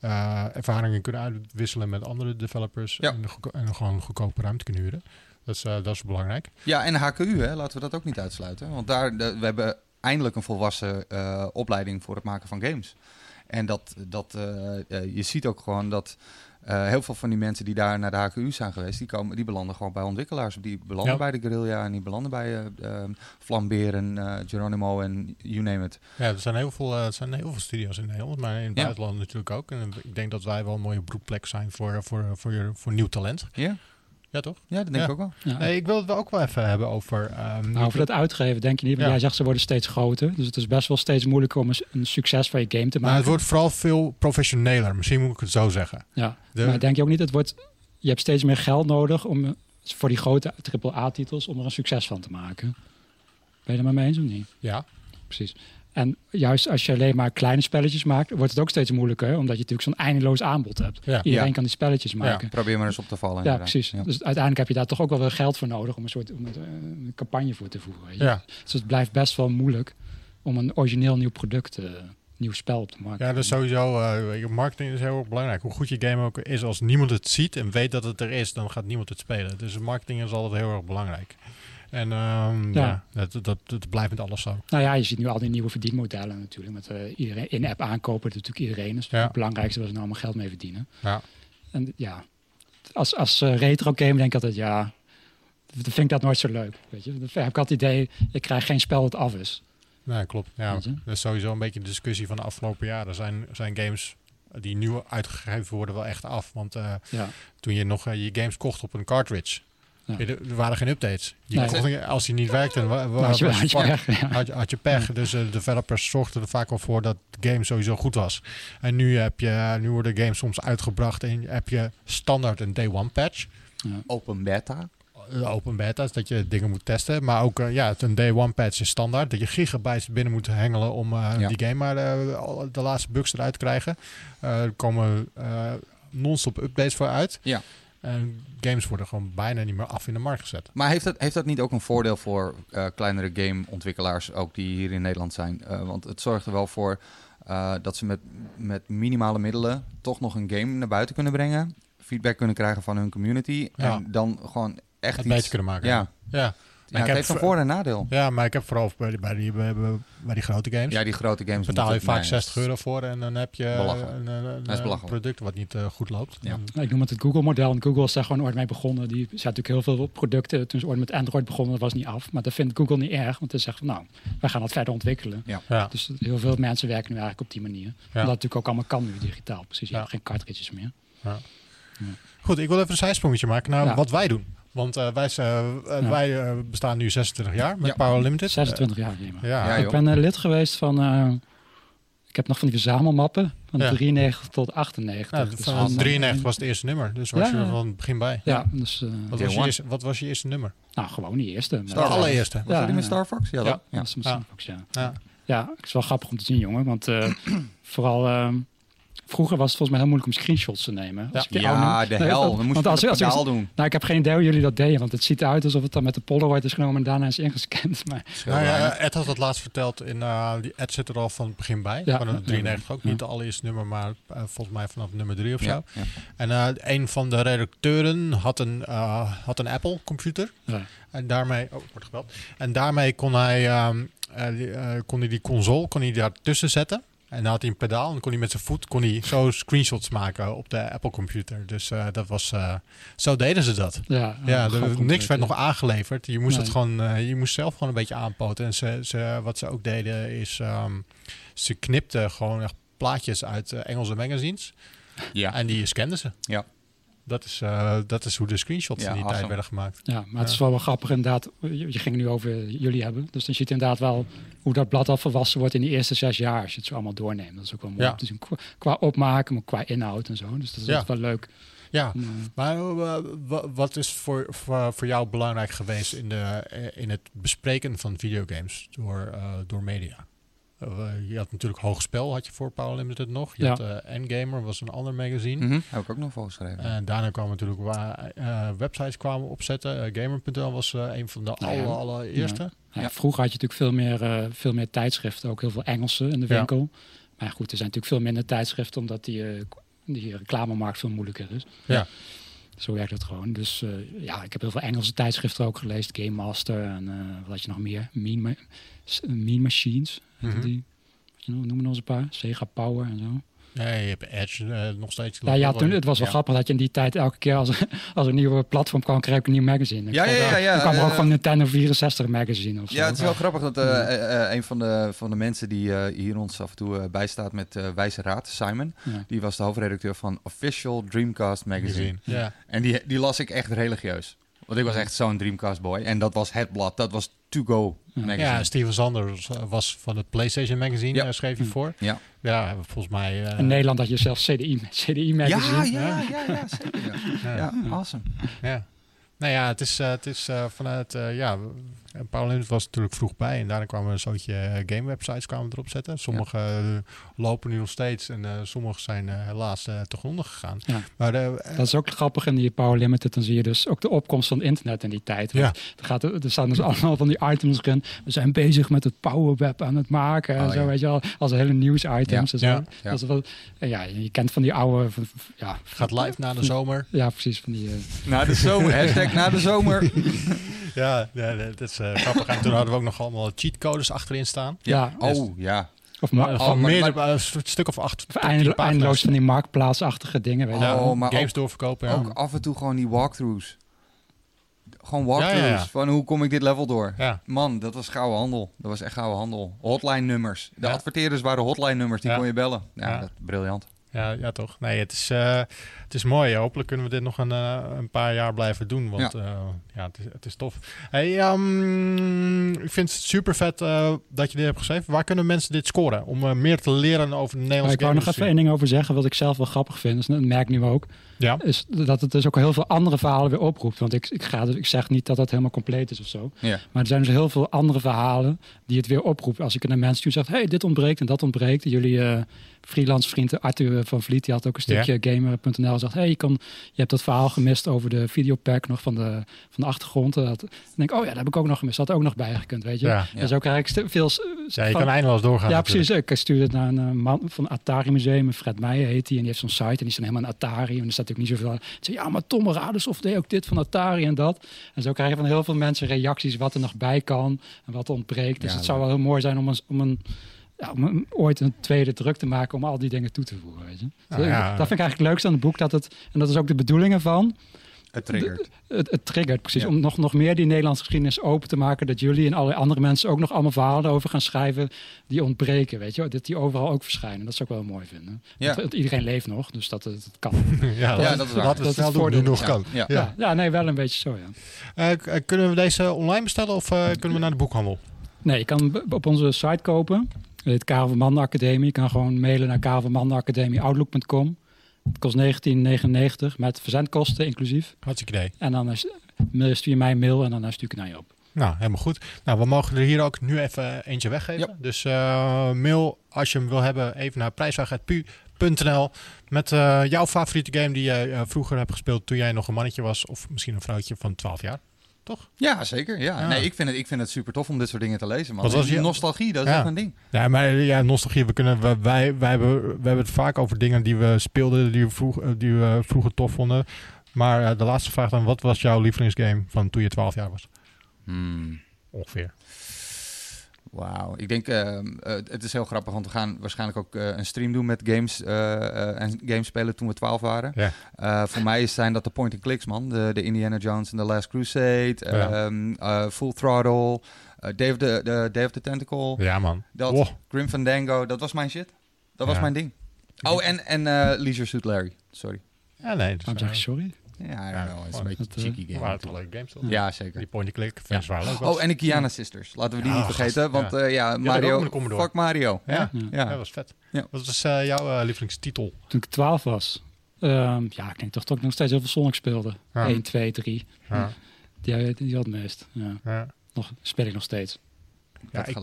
eh, ervaringen kunnen uitwisselen met andere developers. Ja. En, en gewoon goedkope ruimte kunnen huren. Dat is, eh, dat is belangrijk. Ja, en HKU, hè, laten we dat ook niet uitsluiten. Want daar, de- we hebben eindelijk een volwassen eh, opleiding voor het maken van games. En dat, dat, eh, eh, je ziet ook gewoon dat eh, heel veel van die mensen die daar naar de HKU zijn geweest, die, komen, die belanden gewoon bij ontwikkelaars. Die belanden Ja. bij de Guerrilla en die belanden bij eh eh, Flambeer en eh, Geronimo en you name it. Ja, er zijn heel veel, er zijn heel veel studio's in Nederland, maar in het Ja. buitenland natuurlijk ook. En ik denk dat wij wel een mooie broedplek zijn voor, voor, voor, voor nieuw talent. Ja, Ja, toch? ja dat denk Ja. ik ook wel. Ja. Nee, ik wil het wel ook wel even hebben over... ehm, Nou, over dat uitgeven denk je niet, want Ja. jij zegt ze worden steeds groter. Dus het is best wel steeds moeilijker om een, een succes van je game te Nou, maken. het wordt vooral veel professioneler. Misschien moet ik het zo zeggen. Ja, De- maar denk je ook niet, het wordt, je hebt steeds meer geld nodig om voor die grote AAA-titels om er een succes van te maken. Ben je er maar mee eens of niet? Ja, Precies. En juist als je alleen maar kleine spelletjes maakt, wordt het ook steeds moeilijker, omdat je natuurlijk zo'n eindeloos aanbod hebt. Ja. Iedereen Ja. kan die spelletjes maken. Ja, Probeer maar eens op te vallen. inderdaad. precies. Ja. Dus uiteindelijk heb je daar toch ook wel weer geld voor nodig om een soort om eh, een campagne voor te voeren. ja. Dus het blijft best wel moeilijk om een origineel nieuw product, eh, nieuw spel op te maken. ja dus sowieso, eh, je, marketing is heel erg belangrijk. Hoe goed je game ook is, als niemand het ziet en weet dat het er is, dan gaat niemand het spelen. Dus marketing is altijd heel erg belangrijk. En ehm, ja, Ja. dat, dat, dat blijft met alles zo. Nou ja, je ziet nu al die nieuwe verdienmodellen natuurlijk. Met eh, iedereen in-app aankopen, dat natuurlijk iedereen. Ja. het belangrijkste ze nou allemaal geld mee verdienen. Ja. En ja, als, als eh, retro game denk ik altijd, ja, dan vind ik dat nooit zo leuk. Weet je? Dan heb ik altijd het idee, ik krijg geen spel dat af is. Nee, klopt. Ja, dat is sowieso een beetje de discussie van de afgelopen jaren. Zijn, zijn games die nu uitgegeven worden wel echt af. Want eh, Ja, toen je nog je games kocht op een cartridge, Ja. er er waren geen updates. Je Nee. kocht niet- als die niet wa- had je, was had je fuck. echt, ja. had je, had je pech. Dus eh, de developers zorgden er vaak wel voor dat de game sowieso goed was. En nu, heb je, nu worden games soms uitgebracht en heb je standaard een day one patch. Open beta. Eh, Open beta, is dat je dingen moet testen. Maar ook eh, ja, een day one patch is standaard. Dat je gigabytes binnen moet hengelen om eh, Ja. die game maar eh, al- de laatste bugs eruit te krijgen. Eh, er komen eh, non-stop updates voor uit. Ja. En games worden gewoon bijna niet meer af in de markt gezet. Maar heeft dat, heeft dat niet ook een voordeel voor eh, kleinere gameontwikkelaars, ook die hier in Nederland zijn? Eh, want het zorgt er wel voor eh, dat ze met, met minimale middelen toch nog een game naar buiten kunnen brengen. Feedback kunnen krijgen van hun community. Ja. En dan gewoon echt Het iets... kunnen maken. Ja, ja. Ja ik het heb heeft een voor- en nadeel. Ja, maar ik heb vooral bij die, bij die, bij, die grote games. Ja, die grote games betaal je moeten- vaak nee, 60 euro voor en dan heb je Belachelijk. een, een, een, Dat is belachelijk. product wat niet eh, goed loopt. Ja. Dan- Nou, Ik noem het het Google-model. Want Google is daar gewoon ooit mee begonnen. Die zijn natuurlijk heel veel producten. Toen ze ooit met Android begonnen, dat was niet af. Maar dat vindt Google niet erg. Want ze zegt van nou, wij gaan dat verder ontwikkelen. ja. Dus heel veel mensen werken nu eigenlijk op die manier. Omdat het natuurlijk ook allemaal kan nu digitaal. Precies, je Ja. hebt geen cartridges meer. Goed, ik wil even een zijsprongetje maken naar Ja. wat wij doen. Want eh, wij, zijn- eh, Ja. wij eh, bestaan nu 26 jaar met Ja. Power Limited. 26 jaar. Eh, ja, Ja, ik ben lid geweest van... eh, ik heb nog van die verzamelmappen. Van Ja. 93 tot 98. nou, Dus van van, 93 was het eerste nummer. Dus was Ja, je er van het begin bij. Ja, dus... eh, Wat, was je eerste, wat was je eerste nummer? nou, gewoon die eerste. Maar- Star De allereerste. Was Ja, die met ja. Star Fox? Ja, Ja. dat. Ja, Ja. dat is Ja. ja. Fox, ja. Ja. Ja, het is wel grappig om te zien, jongen. Want eh, vooral ehm, vroeger was het volgens mij heel moeilijk om screenshots te nemen. Als ik die Ja, de hel. Dan moest je als, het als, doen. nou, ik heb geen idee hoe jullie dat deden, want het ziet eruit alsof het dan met de Polaroid is genomen en daarna is ingescand. Maar Nou ja, Ed had het laatst verteld. In, eh, die Ed zit er al van het begin bij. Ja. Van de 93 ook. Ja. Niet het allereerste nummer, maar eh, volgens mij vanaf nummer 3 of Ja, zo. ja. En eh, een van de redacteuren had een, eh, had een Apple computer. ja. En daarmee, oh, wordt gebeld. En daarmee kon hij, ehm, eh, die, eh, kon hij die console kon hij daar tussen zetten. En dan had hij een pedaal en kon hij met zijn voet kon hij zo screenshots maken op de Apple computer. Dus eh, dat was, eh, zo deden ze dat. ja, Ja, er- niks werd nog aangeleverd. Je moest Nee. het gewoon, eh, je moest zelf gewoon een beetje aanpoten. En ze, ze, wat ze ook deden is, ehm, ze knipten gewoon echt plaatjes uit Engelse magazines Ja. en die scanden ze. Ja. Dat is, eh, dat is hoe de screenshots Ja, in die awesome. tijd werden gemaakt. Ja, maar het is wel wel grappig inderdaad. Je, je ging het nu over jullie hebben. Dus dan ziet je inderdaad wel hoe dat blad al volwassen wordt in die eerste zes jaar. Als je het zo allemaal doorneemt. Dat is ook wel mooi Ja. om te zien. Qua, qua opmaken, maar qua inhoud en zo. Dus dat is wel leuk. Ja, Ja. maar eh, wa- wat is voor, voor, voor jou belangrijk geweest in, de, eh, in het bespreken van videogames door, eh, door media? Eh, je had natuurlijk Hoogspel, had je voor Power Limited nog. Je Ja. had eh, Endgamer, was een ander magazine. Mhm, Heb ik ook nog voor geschreven. En daarna kwamen natuurlijk waar eh, websites kwamen opzetten. Gamer.nl was eh, een van de Nou allereerste. Ja, Ja. Vroeger had je natuurlijk veel meer, eh, veel meer tijdschriften. Ook heel veel Engelse in de Ja. winkel. Maar goed, er zijn natuurlijk veel minder tijdschriften. Omdat die, eh, die reclamemarkt veel moeilijker is. Ja. Zo werkt het gewoon. Dus eh, ja, ik heb heel veel Engelse tijdschriften ook gelezen. Game Master en eh, wat had je nog meer? Mean, S- mean Machines. Mhm. die. Wat je nog, eens een paar. Sega Power en zo. Nee, je hebt Edge eh, nog steeds. Ja, ja, toen, het was wel Ja. grappig dat je in die tijd elke keer als, als een nieuwe platform kwam, kreeg ik een nieuw magazine. Ik Ja, vond ja, ja, ja, Dan kwam er ook eh, van Nintendo 64 magazine of zo. Ja, het is wel grappig dat eh, eh, een van de, van de mensen die hier ons af en toe bijstaat met wijze raad, Simon, Ja. die was de hoofdredacteur van Official Dreamcast Magazine. Ja. En die, die las ik echt religieus. Want ik was echt zo'n Dreamcast boy. En dat was het blad, dat was To Go. Magazine. ja, Steven Sanders was van het PlayStation Magazine, Ja. eh, schreef hij Hm. voor. Ja. Ja, volgens mij. eh, In Nederland had je zelfs CDI, CDI Ja, magazine. ja, ja, ja, zeker. Ja, ja. ja awesome. Ja. Nou ja, het is, eh, het is eh, vanuit, eh, ja, Linders was natuurlijk vroeg bij en daarna kwamen een zootje eh, game websites kwamen erop zetten. Sommige lopen nu nog steeds en sommige zijn helaas eh te gronden gegaan. Ja. Maar Dat is ook grappig in die Power Limited. Dan zie je dus ook de opkomst van internet in die tijd. Ja. Er, gaat, er staan dus allemaal van die items erin. We zijn bezig met het Power Web aan het maken. en Oh, zo, ja. weet je wel. Als hele nieuws-items. Ja. en zo. Ja. Ja. Dat is ja, je kent van die oude... van- ja, gaat live na de zomer. Ja, precies. Van die, Na de zomer, hashtag na de zomer. Ja, ja dat is eh, grappig. En toen hadden we ook nog allemaal cheatcodes achterin staan. ja. Oh, ja. Of, ma- Eh, van maar- meer, maar- eh, een stuk of acht. of eindelo- pagina's. eindeloos van die marktplaatsachtige dingen. Weet je. Oh, maar games ook- doorverkopen. Ja. Ook af en toe gewoon die walkthroughs. Gewoon walkthroughs. Ja, ja, ja. Van hoe kom ik dit level door? ja. Man, dat was gouden handel. Dat was echt gouden handel. Hotline nummers. De Ja. adverteerders waren hotline nummers. Die Ja. kon je bellen. Ja, Ja. Dat, briljant. Ja, ja, toch. Nee, het is, eh, het is mooi. Hopelijk kunnen we dit nog een, eh, een paar jaar blijven doen. Want ja, ja het, is, het is tof. Hey, ehm, ik vind het super vet dat je dit hebt geschreven. Waar kunnen mensen dit scoren? Om eh, meer te leren over de Nederlandse ik wou nog even één ding over zeggen, wat ik zelf wel grappig vind. Dus dat merk ik nu ook. Ja, is dat het dus ook heel veel andere verhalen weer oproept. Want ik, ik, ga, dus- ik zeg niet dat dat helemaal compleet is of zo. Ja. Maar er zijn dus heel veel andere verhalen die het weer oproepen. Als ik naar mensen toe zeg, hey, dit ontbreekt en dat ontbreekt. Jullie eh, freelance vriend Arthur van Vliet, die had ook een stukje gamer.nl gezegd, hey, je, kan, je hebt dat verhaal gemist over de videopack nog van de, van de achtergrond. En dat, denk ik, oh ja, dat heb ik ook nog gemist. Dat had ook nog bijgekund, weet je. ja. Ja. En zo krijg ik veel... ja je van- kan eindeloos doorgaan. ja, natuurlijk. precies. Ik stuurde het naar een man van het Atari Museum, Fred Meijer heet hij, en die heeft zo'n site en die is dan helemaal een Atari. En er staat natuurlijk niet zoveel. Ik zei, ja, maar Tom Radesoft deed ook dit van Atari en dat. En zo krijg je van heel veel mensen reacties wat er nog bij kan en wat ontbreekt. Dus Ja, het zou wel heel mooi zijn om een, om een ja, om ooit een tweede druk te maken om al die dingen toe te voegen. Weet je? Nou ja. Dat vind ik eigenlijk het leukste aan het boek. Dat het, en dat is ook de bedoeling ervan. Het triggert. Het, het triggert precies Ja. om nog, nog meer die Nederlandse geschiedenis open te maken. Dat jullie en allerlei andere mensen ook nog allemaal verhalen over gaan schrijven die ontbreken. Weet je? Dat die overal ook verschijnen. Dat zou ik wel mooi vinden. Ja. Want, eh, iedereen leeft nog, dus dat, dat, dat kan. ja, Ja, dat is waar. Dat het is het doen, nu nog kan. Ja. Ja, nee, wel een beetje zo, ja. Eh, eh, kunnen we deze online bestellen of eh, kunnen we naar de boekhandel? Nee, je kan op onze site kopen. Het Manden Academie. Je kan gewoon mailen naar karelvanmandenacademie.outlook.com. Het kost 19,99 met verzendkosten inclusief. Hartstikke idee. En dan stuur je mij een mail en dan eh, stuur ik naar je op. Nou, helemaal goed. Nou, we mogen er hier ook nu even eentje weggeven. Ja. Dus eh, mail als je hem wil hebben even naar prijsvraag.pu gamescom.nl met eh, jouw favoriete game die eh, vroeger hebt gespeeld toen jij nog een mannetje was. Of misschien een vrouwtje van 12 jaar. Toch? Ja, zeker. Ja. Ja. Nee, ik vind, het, ik vind het super tof om dit soort dingen te lezen. Was Die je- Nostalgie, dat is Ja. echt een ding. Ja, maar ja, nostalgie. We kunnen, wij, wij, wij hebben, we hebben het vaak over dingen die we speelden, die we, vroeg, die we vroeger tof vonden. Maar eh, de laatste vraag dan, wat was jouw lievelingsgame van toen je 12 jaar was? Hmm. Ongeveer. Wauw. Ik denk, ehm, eh, het is heel grappig, want we gaan waarschijnlijk ook eh, een stream doen met games eh, eh, en games spelen toen we 12 waren. Ja. Eh, voor mij zijn dat de point-and-clicks, man. De, de Indiana Jones en The Last Crusade, Ja. ehm, eh, Full Throttle, of the, de, of the Tentacle, Ja, man. dat, Wow. Grim Fandango, dat was mijn shit. Dat was mijn ding. Oh, en, en eh, Leisure Suit Larry, sorry. Ja, nee. Sorry? Ja, Ja, know, het is een beetje dat, eh, cheeky game. waren het wel leuke games toch? Ja, zeker. Die point-and-click fans waren leuk. Oh, en de Kiana Sisters. Laten we die Ja, niet vergeten. Want ja. eh, ja, ook Mario. Fuck Mario. Ja? Ja. Ja, dat was vet. Ja. Wat was eh, jouw eh, lievelingstitel? Toen ik 12 was. ehm, ja, ik denk toch dat ik nog steeds heel veel Sonic speelde. Ja. 1, 2, 3. Ja, Die, die had het meest. Ja. ja. Nog, speel ik nog steeds. Ja, ik,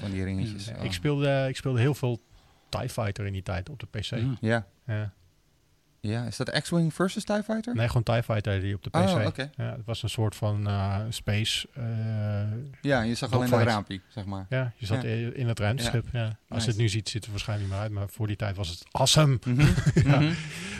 van die ringetjes. ik, Oh. speelde, ik speelde heel veel TIE Fighter in die tijd op de PC. Ja. Ja. Ja. is dat X-Wing versus TIE Fighter? Nee, gewoon TIE Fighter die op de PC. Oh, oké. ja, het was een soort van eh, space. eh, Ja, je zag alleen een raampje, zeg maar. ja, je zat Ja. in het ruimteschip. Ja. Als Nice. je het nu ziet, ziet het er waarschijnlijk niet meer uit. Maar voor die tijd was het awesome. Mhm, mhm.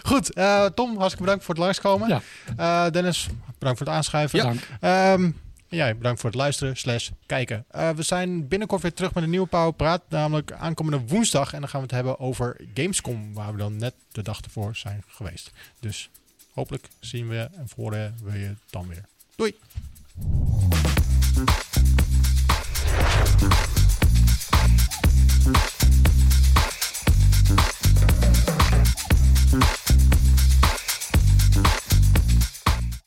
Goed, eh, Tom, hartstikke bedankt voor het langskomen. Ja. Eh, Dennis, bedankt voor het aanschuiven. Ja. Dank. En jij bedankt voor het luisteren slash kijken. Eh, we zijn binnenkort weer terug met een nieuwe Power Praat. Namelijk aankomende woensdag. En dan gaan we het hebben over Gamescom. Waar we dan net de dag ervoor zijn geweest. Dus hopelijk zien we en horen we je dan weer. Doei!